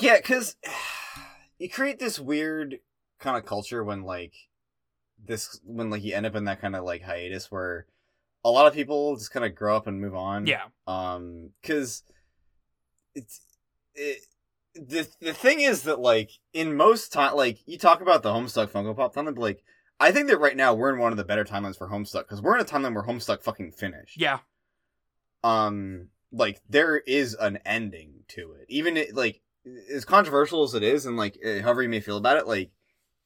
Yeah, because [SIGHS] you create this weird kind of culture when like this when like you end up in that kind of like hiatus where a lot of people just kind of grow up and move on. Yeah. Um, because it's it. The, the thing is that like in most time like you talk about the Homestuck Funko Pop timeline, but like I think that right now we're in one of the better timelines for Homestuck because we're in a timeline where Homestuck fucking finished Yeah. um like there is an ending to it even it, like as controversial as it is and like eh, however you may feel about it like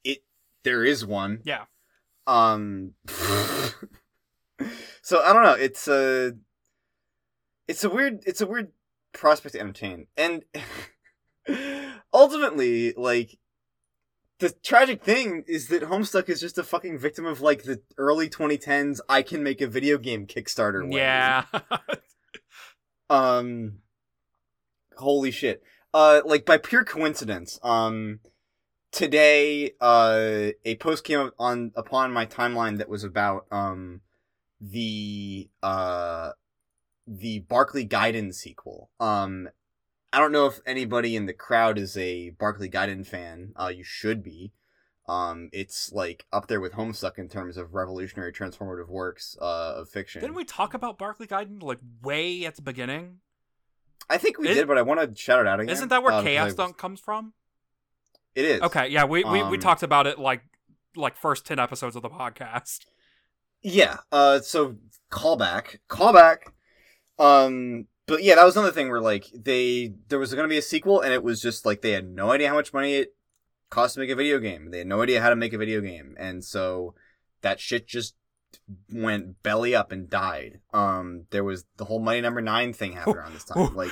it there is one Yeah. um [LAUGHS] so i don't know it's a it's a weird it's a weird prospect to entertain and [LAUGHS] ultimately like the tragic thing is that Homestuck is just a fucking victim of like the early 2010s I can make a video game Kickstarter. Yeah. [LAUGHS] Um holy shit. Uh like by pure coincidence, um today uh a post came on upon my timeline that was about um the uh the Barkley Gaiden sequel. Um I don't know if anybody in the crowd is a Barkley Gaiden fan. Uh you should be. Um it's like up there with Homestuck in terms of revolutionary transformative works uh of fiction. Didn't we talk about Barkley Gaiden like way at the beginning? I think we Is- did, but I want to shout it out again. Isn't that where because Chaos Dunk comes from? It is. Okay, yeah, we, we, we Um, talked about it like like first ten episodes of the podcast. Yeah. Uh. So callback. Callback. Um. But yeah, that was another thing where like they there was going to be a sequel, and it was just like they had no idea how much money it cost to make a video game. They had no idea how to make a video game, and so that shit just went belly up and died. Um, there was the whole money Number. Nine thing happened around this time. [LAUGHS] Like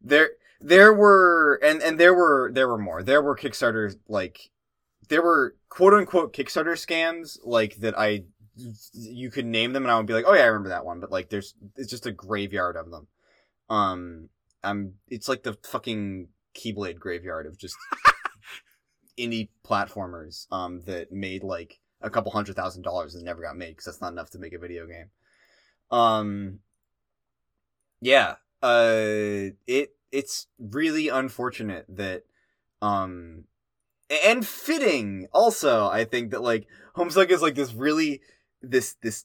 there, there were, and and there were there were more. There were Kickstarters like there were quote unquote Kickstarter scams like that. I you could name them, and I would be like, oh yeah, I remember that one. But like, there's it's just a graveyard of them. Um, I'm it's like the fucking Keyblade graveyard of just [LAUGHS] indie platformers um that made like a couple hundred thousand dollars and never got made because that's not enough to make a video game. Um, yeah, uh, it it's really unfortunate that, um, and fitting also. I think that like Homestuck is like this really this this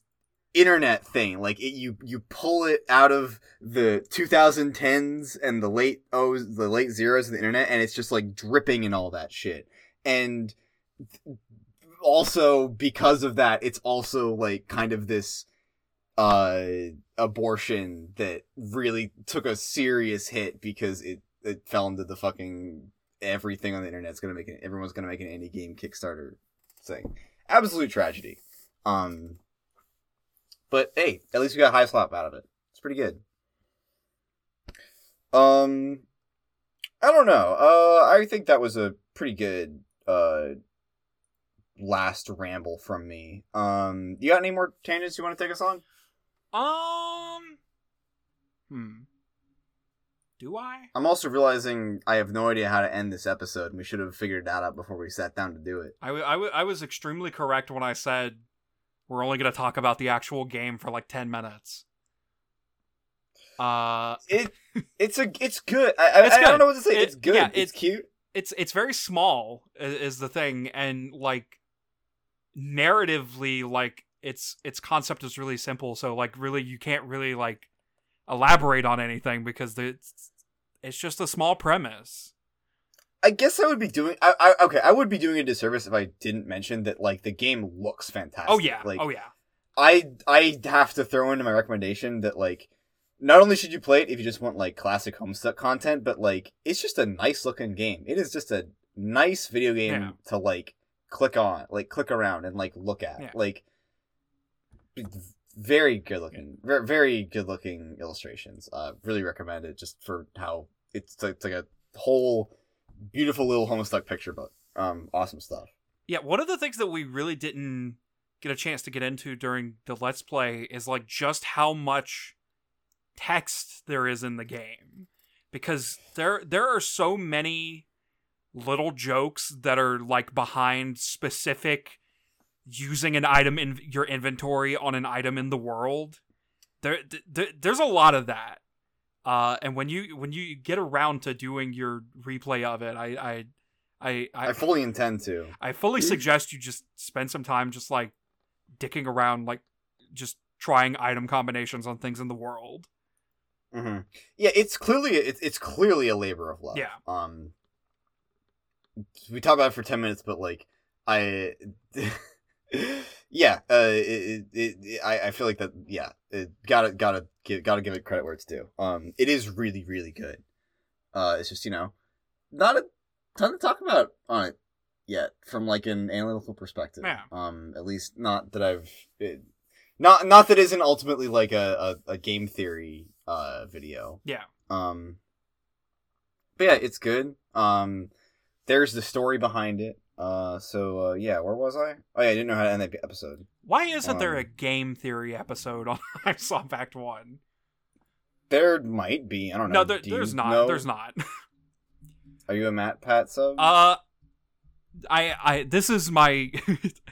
internet thing like it, you you pull it out of the 2010s and the late oh the late zeros of the internet and it's just like dripping and all that shit and also because of that, it's also like kind of this uh abortion that really took a serious hit because it it fell into the fucking everything on the internet's gonna make it everyone's gonna make an indie game Kickstarter thing. Absolute tragedy. Um but hey, at least we got Hiveswap out of it. It's pretty good. Um I don't know. Uh I think that was a pretty good uh last ramble from me. Um, you got any more tangents you want to take us on? Um, hmm. Do I? I'm also realizing I have no idea how to end this episode, we should have figured that out before we sat down to do it. I, w- I, w- I was extremely correct when I said we're only going to talk about the actual game for like 10 minutes. Uh, it [LAUGHS] it's a it's good. I, it's I, good. I don't know what to say. It, it's good. Yeah, it's, it's cute. It's it's very small is the thing, and like narratively like its its concept is really simple so like really you can't really like elaborate on anything because it's it's just a small premise I guess I would be doing. I, I, okay, I would be doing a disservice if I didn't mention that like the game looks fantastic. Oh yeah, like, oh yeah. I I have to throw into my recommendation that like not only should you play it if you just want like classic Homestuck content, but like it's just a nice looking game. It is just a nice video game yeah. to like click on, like click around and like look at. Yeah. Like very good looking, very, very good looking illustrations. Uh, really recommend it just for how it's, it's like a whole beautiful little Homestuck picture book. Um, awesome stuff. Yeah, one of the things that we really didn't get a chance to get into during the Let's Play is like just how much text there is in the game because there there are so many little jokes that are like behind specific using an item in your inventory on an item in the world. There, there there's a lot of that. Uh, and when you when you get around to doing your replay of it, I I I I, I fully intend to. I fully suggest you just spend some time just like dicking around, like just trying item combinations on things in the world. Mm-hmm. Yeah, it's clearly it's it's clearly a labor of love. Yeah. Um, we talk about it for 10 minutes but like i [LAUGHS] yeah uh it, it, it, I, I feel like that yeah it gotta gotta give gotta give it credit where it's due. Um it is really really good. Uh it's just you know not a ton to talk about on it yet from like an analytical perspective. Yeah. um at least not that i've it, not not that isn't ultimately like a, a, a game theory uh video. Yeah. Um but yeah it's good. Um there's the story behind it. Uh, so uh, yeah, where was I? Oh yeah, I didn't know how to end that episode. Why isn't um, there a game theory episode on [LAUGHS] Hiveswap Act One? There might be. I don't know. No, there, there's not. Know? There's not. [LAUGHS] Are you a MatPat sub? Uh, I I this is my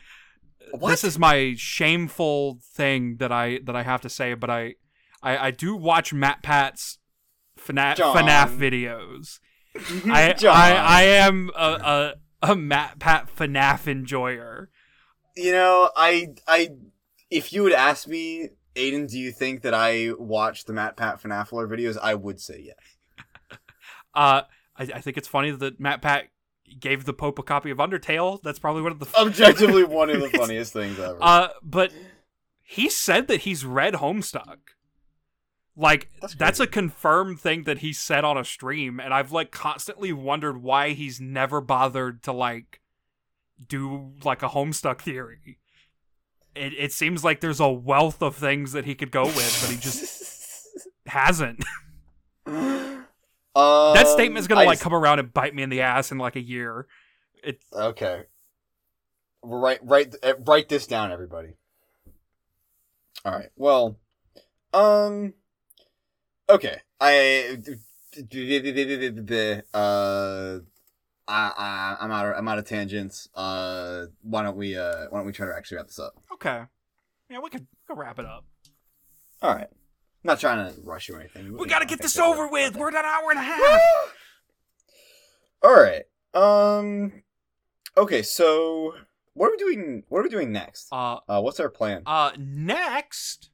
[LAUGHS] this is my shameful thing that I that I have to say, but I I, I do watch MatPat's FNAF, FNAF videos. I, [LAUGHS] I I am a a, a MatPat FNAF enjoyer. You know, I I if you would ask me, Aidan, do you think that I watch the MatPat FNAF lore videos? I would say yes. [LAUGHS] uh, I, I think it's funny that MatPat gave the Pope a copy of Undertale. That's probably one of the objectively one of the [LAUGHS] funniest things ever. Uh, but he said that he's read Homestuck. Like That's that's, a confirmed thing that he said on a stream, and I've like constantly wondered why he's never bothered to like do like a Homestuck theory. It it seems like there's a wealth of things that he could go with, but he just [LAUGHS] hasn't. um, that statement is gonna I like just- come around and bite me in the ass in like a year. It's Okay. Write write uh, write this down, everybody. All right. Well, um, okay. I uh, I, I I'm out. Of, I'm out of tangents. Uh, why don't we uh why don't we try to actually wrap this up? okay. Yeah, we could, we could wrap it up. All right. not trying to rush you or anything. We gotta get this over with. We're at an hour and a half. All right. Um. Okay. So, what are we doing? What are we doing next? Uh, Uh, what's our plan? Uh, next,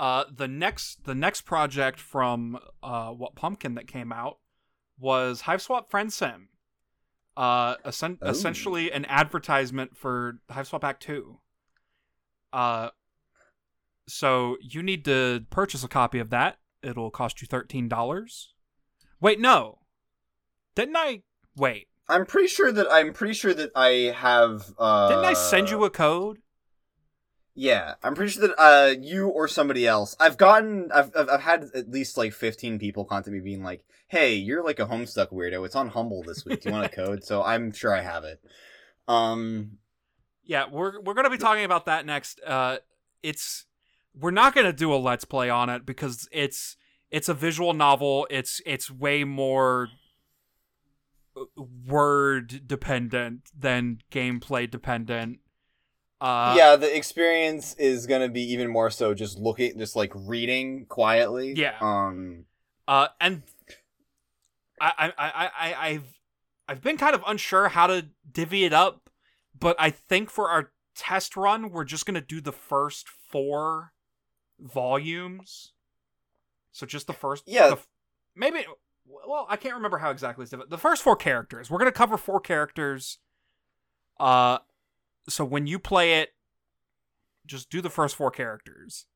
uh, the next the next project from uh what Pumpkin that came out was Hiveswap Friend Sim. Uh, Oh. essentially an advertisement for Hiveswap Act Two. Uh, so you need to purchase a copy of that. It'll cost you thirteen dollars. Wait, no, didn't I? Wait, I'm pretty sure that I'm pretty sure that I have. Uh, didn't I send you a code? Yeah, I'm pretty sure that uh, you or somebody else. I've gotten. I've, I've I've had at least like 15 people contact me being like, "Hey, you're like a Homestuck weirdo. It's on Humble this week. Do you want a [LAUGHS] code?" So I'm sure I have it. Um. Yeah, we're we're gonna be talking about that next. Uh, it's we're not gonna do a let's play on it because it's it's a visual novel. It's it's way more uh, word dependent than gameplay dependent. Uh, yeah, the experience is gonna be even more so just looking, just like reading quietly. Yeah. Um. Uh, and I, I, I, I, I've, I've been kind of unsure how to divvy it up, but I think for our test run, we're just gonna do the first four volumes. So just the first, Yeah. the maybe. Well, I can't remember how exactly it's divided. The first four characters. We're gonna cover four characters. Uh, so when you play it, just do the first four characters.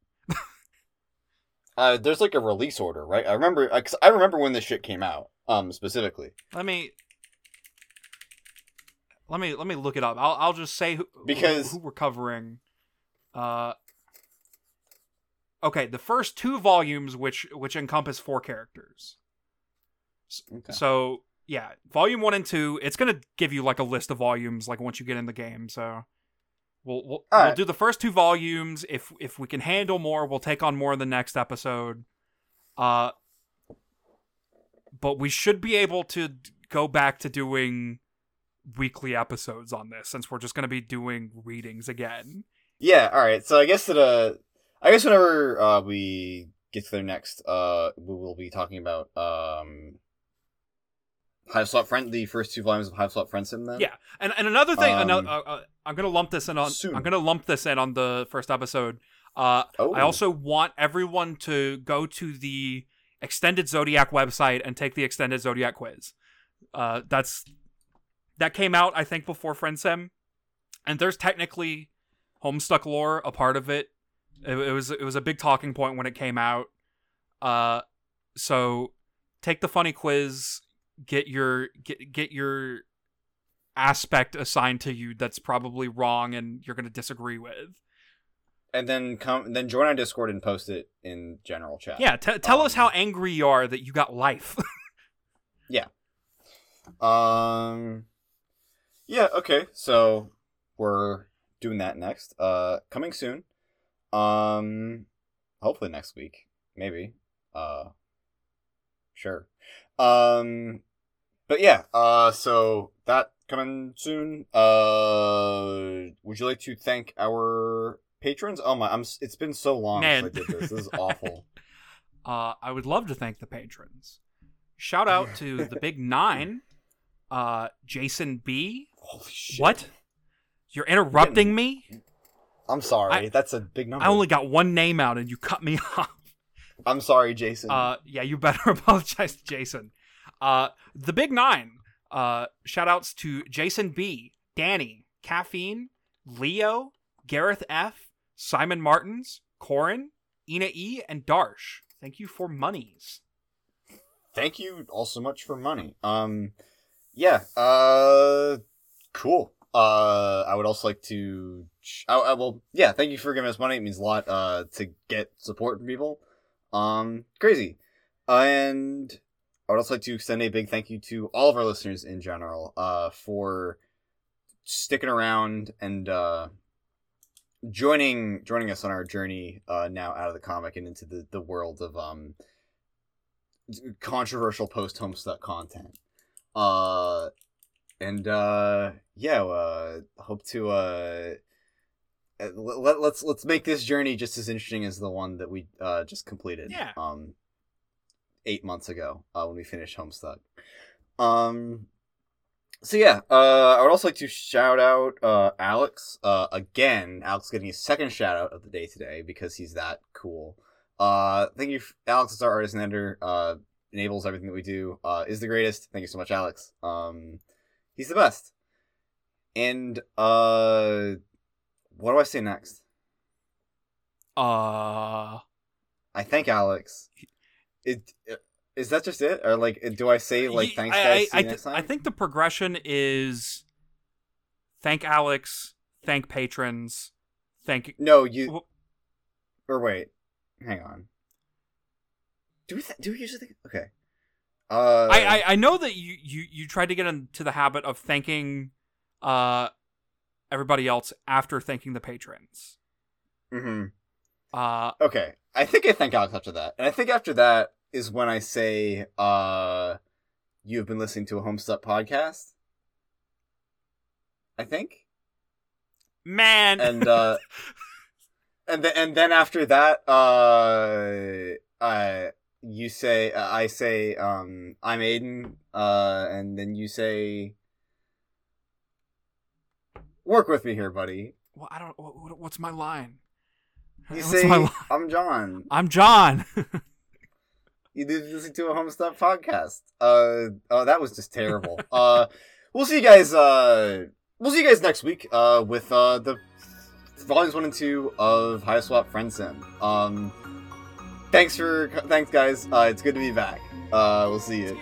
Uh, there's like a release order, right? I remember, 'cause I remember when this shit came out. Um, specifically Let me let me let me look it up. I'll I'll just say who Because- who, who we're covering. Uh Okay, the first two volumes which which encompass four characters. Okay. So, yeah, volume 1 and 2, it's going to give you like a list of volumes like once you get in the game, so we'll we'll, we'll do the first two volumes if if we can handle more, we'll take on more in the next episode. Uh but we should be able to go back to doing weekly episodes on this since we're just going to be doing readings again. Yeah, all right. So I guess that uh, I guess whenever uh we get to there next, uh, we will be talking about um, Hiveswap Friend, the first two volumes of Hiveswap Friend Sim. Then Yeah. And and another thing, Um, another, uh, uh, I'm gonna lump this in on. soon. I'm gonna lump this in on the first episode. Uh, Oh, I also want everyone to go to the extended Zodiac website and take the extended Zodiac quiz. Uh, that's that came out I think before Friendsim, and there's technically Homestuck lore a part of it. It, it was it was a big talking point when it came out. Uh, so take the funny quiz, get your get get your aspect assigned to you that's probably wrong and you're going to disagree with. and then come, then join our Discord and post it in general chat. Yeah, t- tell us Um, how angry you are that you got life. [LAUGHS] Yeah. Um. Yeah. Okay. So we're doing that next. Uh, coming soon. Um, hopefully next week. Maybe. Uh. Sure. Um. But yeah. Uh. So that coming soon. Uh. Would you like to thank our patrons? Oh my! I'm. It's been so long Man. since I did this. This is awful. [LAUGHS] [LAUGHS] uh, I would love to thank the patrons. Shout out to the Big [LAUGHS] Nine, uh, Jason B. Holy shit! What? You're interrupting me? I'm sorry. I- That's a big number. I only got one name out and you cut me off. I'm sorry, Jason. Uh, yeah, you better [LAUGHS] apologize to Jason. Uh, the Big Nine. Uh, shout outs to Jason B, Danny, Caffeine, Leo, Gareth F, Simon Martins, Corin, Ina E, and Darsh. Thank you for monies. Thank you all so much for money. Um, yeah. Uh, cool. Uh, I would also like to. I, I will. Yeah. Thank you for giving us money. It means a lot. Uh, to get support from people. Um, crazy. and I would also like to extend a big thank you to all of our listeners in general. Uh, for sticking around and uh joining joining us on our journey uh now out of the comic and into the the world of um controversial post homestuck content uh and uh yeah uh hope to uh let, let's let's make this journey just as interesting as the one that we uh just completed Yeah. um eight months ago uh when we finished homestuck um so yeah, uh, I would also like to shout out uh, Alex uh, again. Alex getting his second shout out of the day today because he's that cool. Uh, thank you, Alex is our artist and editor. Uh, enables everything that we do. Uh, is the greatest. Thank you so much, Alex. Um, he's the best. And uh, what do I say next? Uh, I thank Alex. It. Is that just it, or like, do I say like, thanks I, guys? I, I, you th- next time? I think the progression is thank Alex, thank patrons, thank. no, you. Or wait, hang on. Do we th- do we usually think? Okay. Uh, I, I I know that you you you tried to get into the habit of thanking uh everybody else after thanking the patrons. hmm Uh, Okay, I think I thank Alex after that, and I think after that is when I say, uh, you've been listening to a Homestuck podcast. I think, man, and uh, [LAUGHS] and then and then after that, uh, uh, you say, uh, I say, um, I'm Aidan, uh, and then you say, work with me here, buddy. well, I don't. What, what- what's my line? You What's say, line? I'm John. [LAUGHS] I'm John. [LAUGHS] You did listen to a Homestuck podcast. Uh, oh, that was just terrible. [LAUGHS] uh, we'll see you guys. Uh, we'll see you guys next week. Uh, with uh the volumes one and two of Hiveswap Friend Sim. Um, thanks for thanks guys. Uh, it's good to be back. Uh, we'll see you.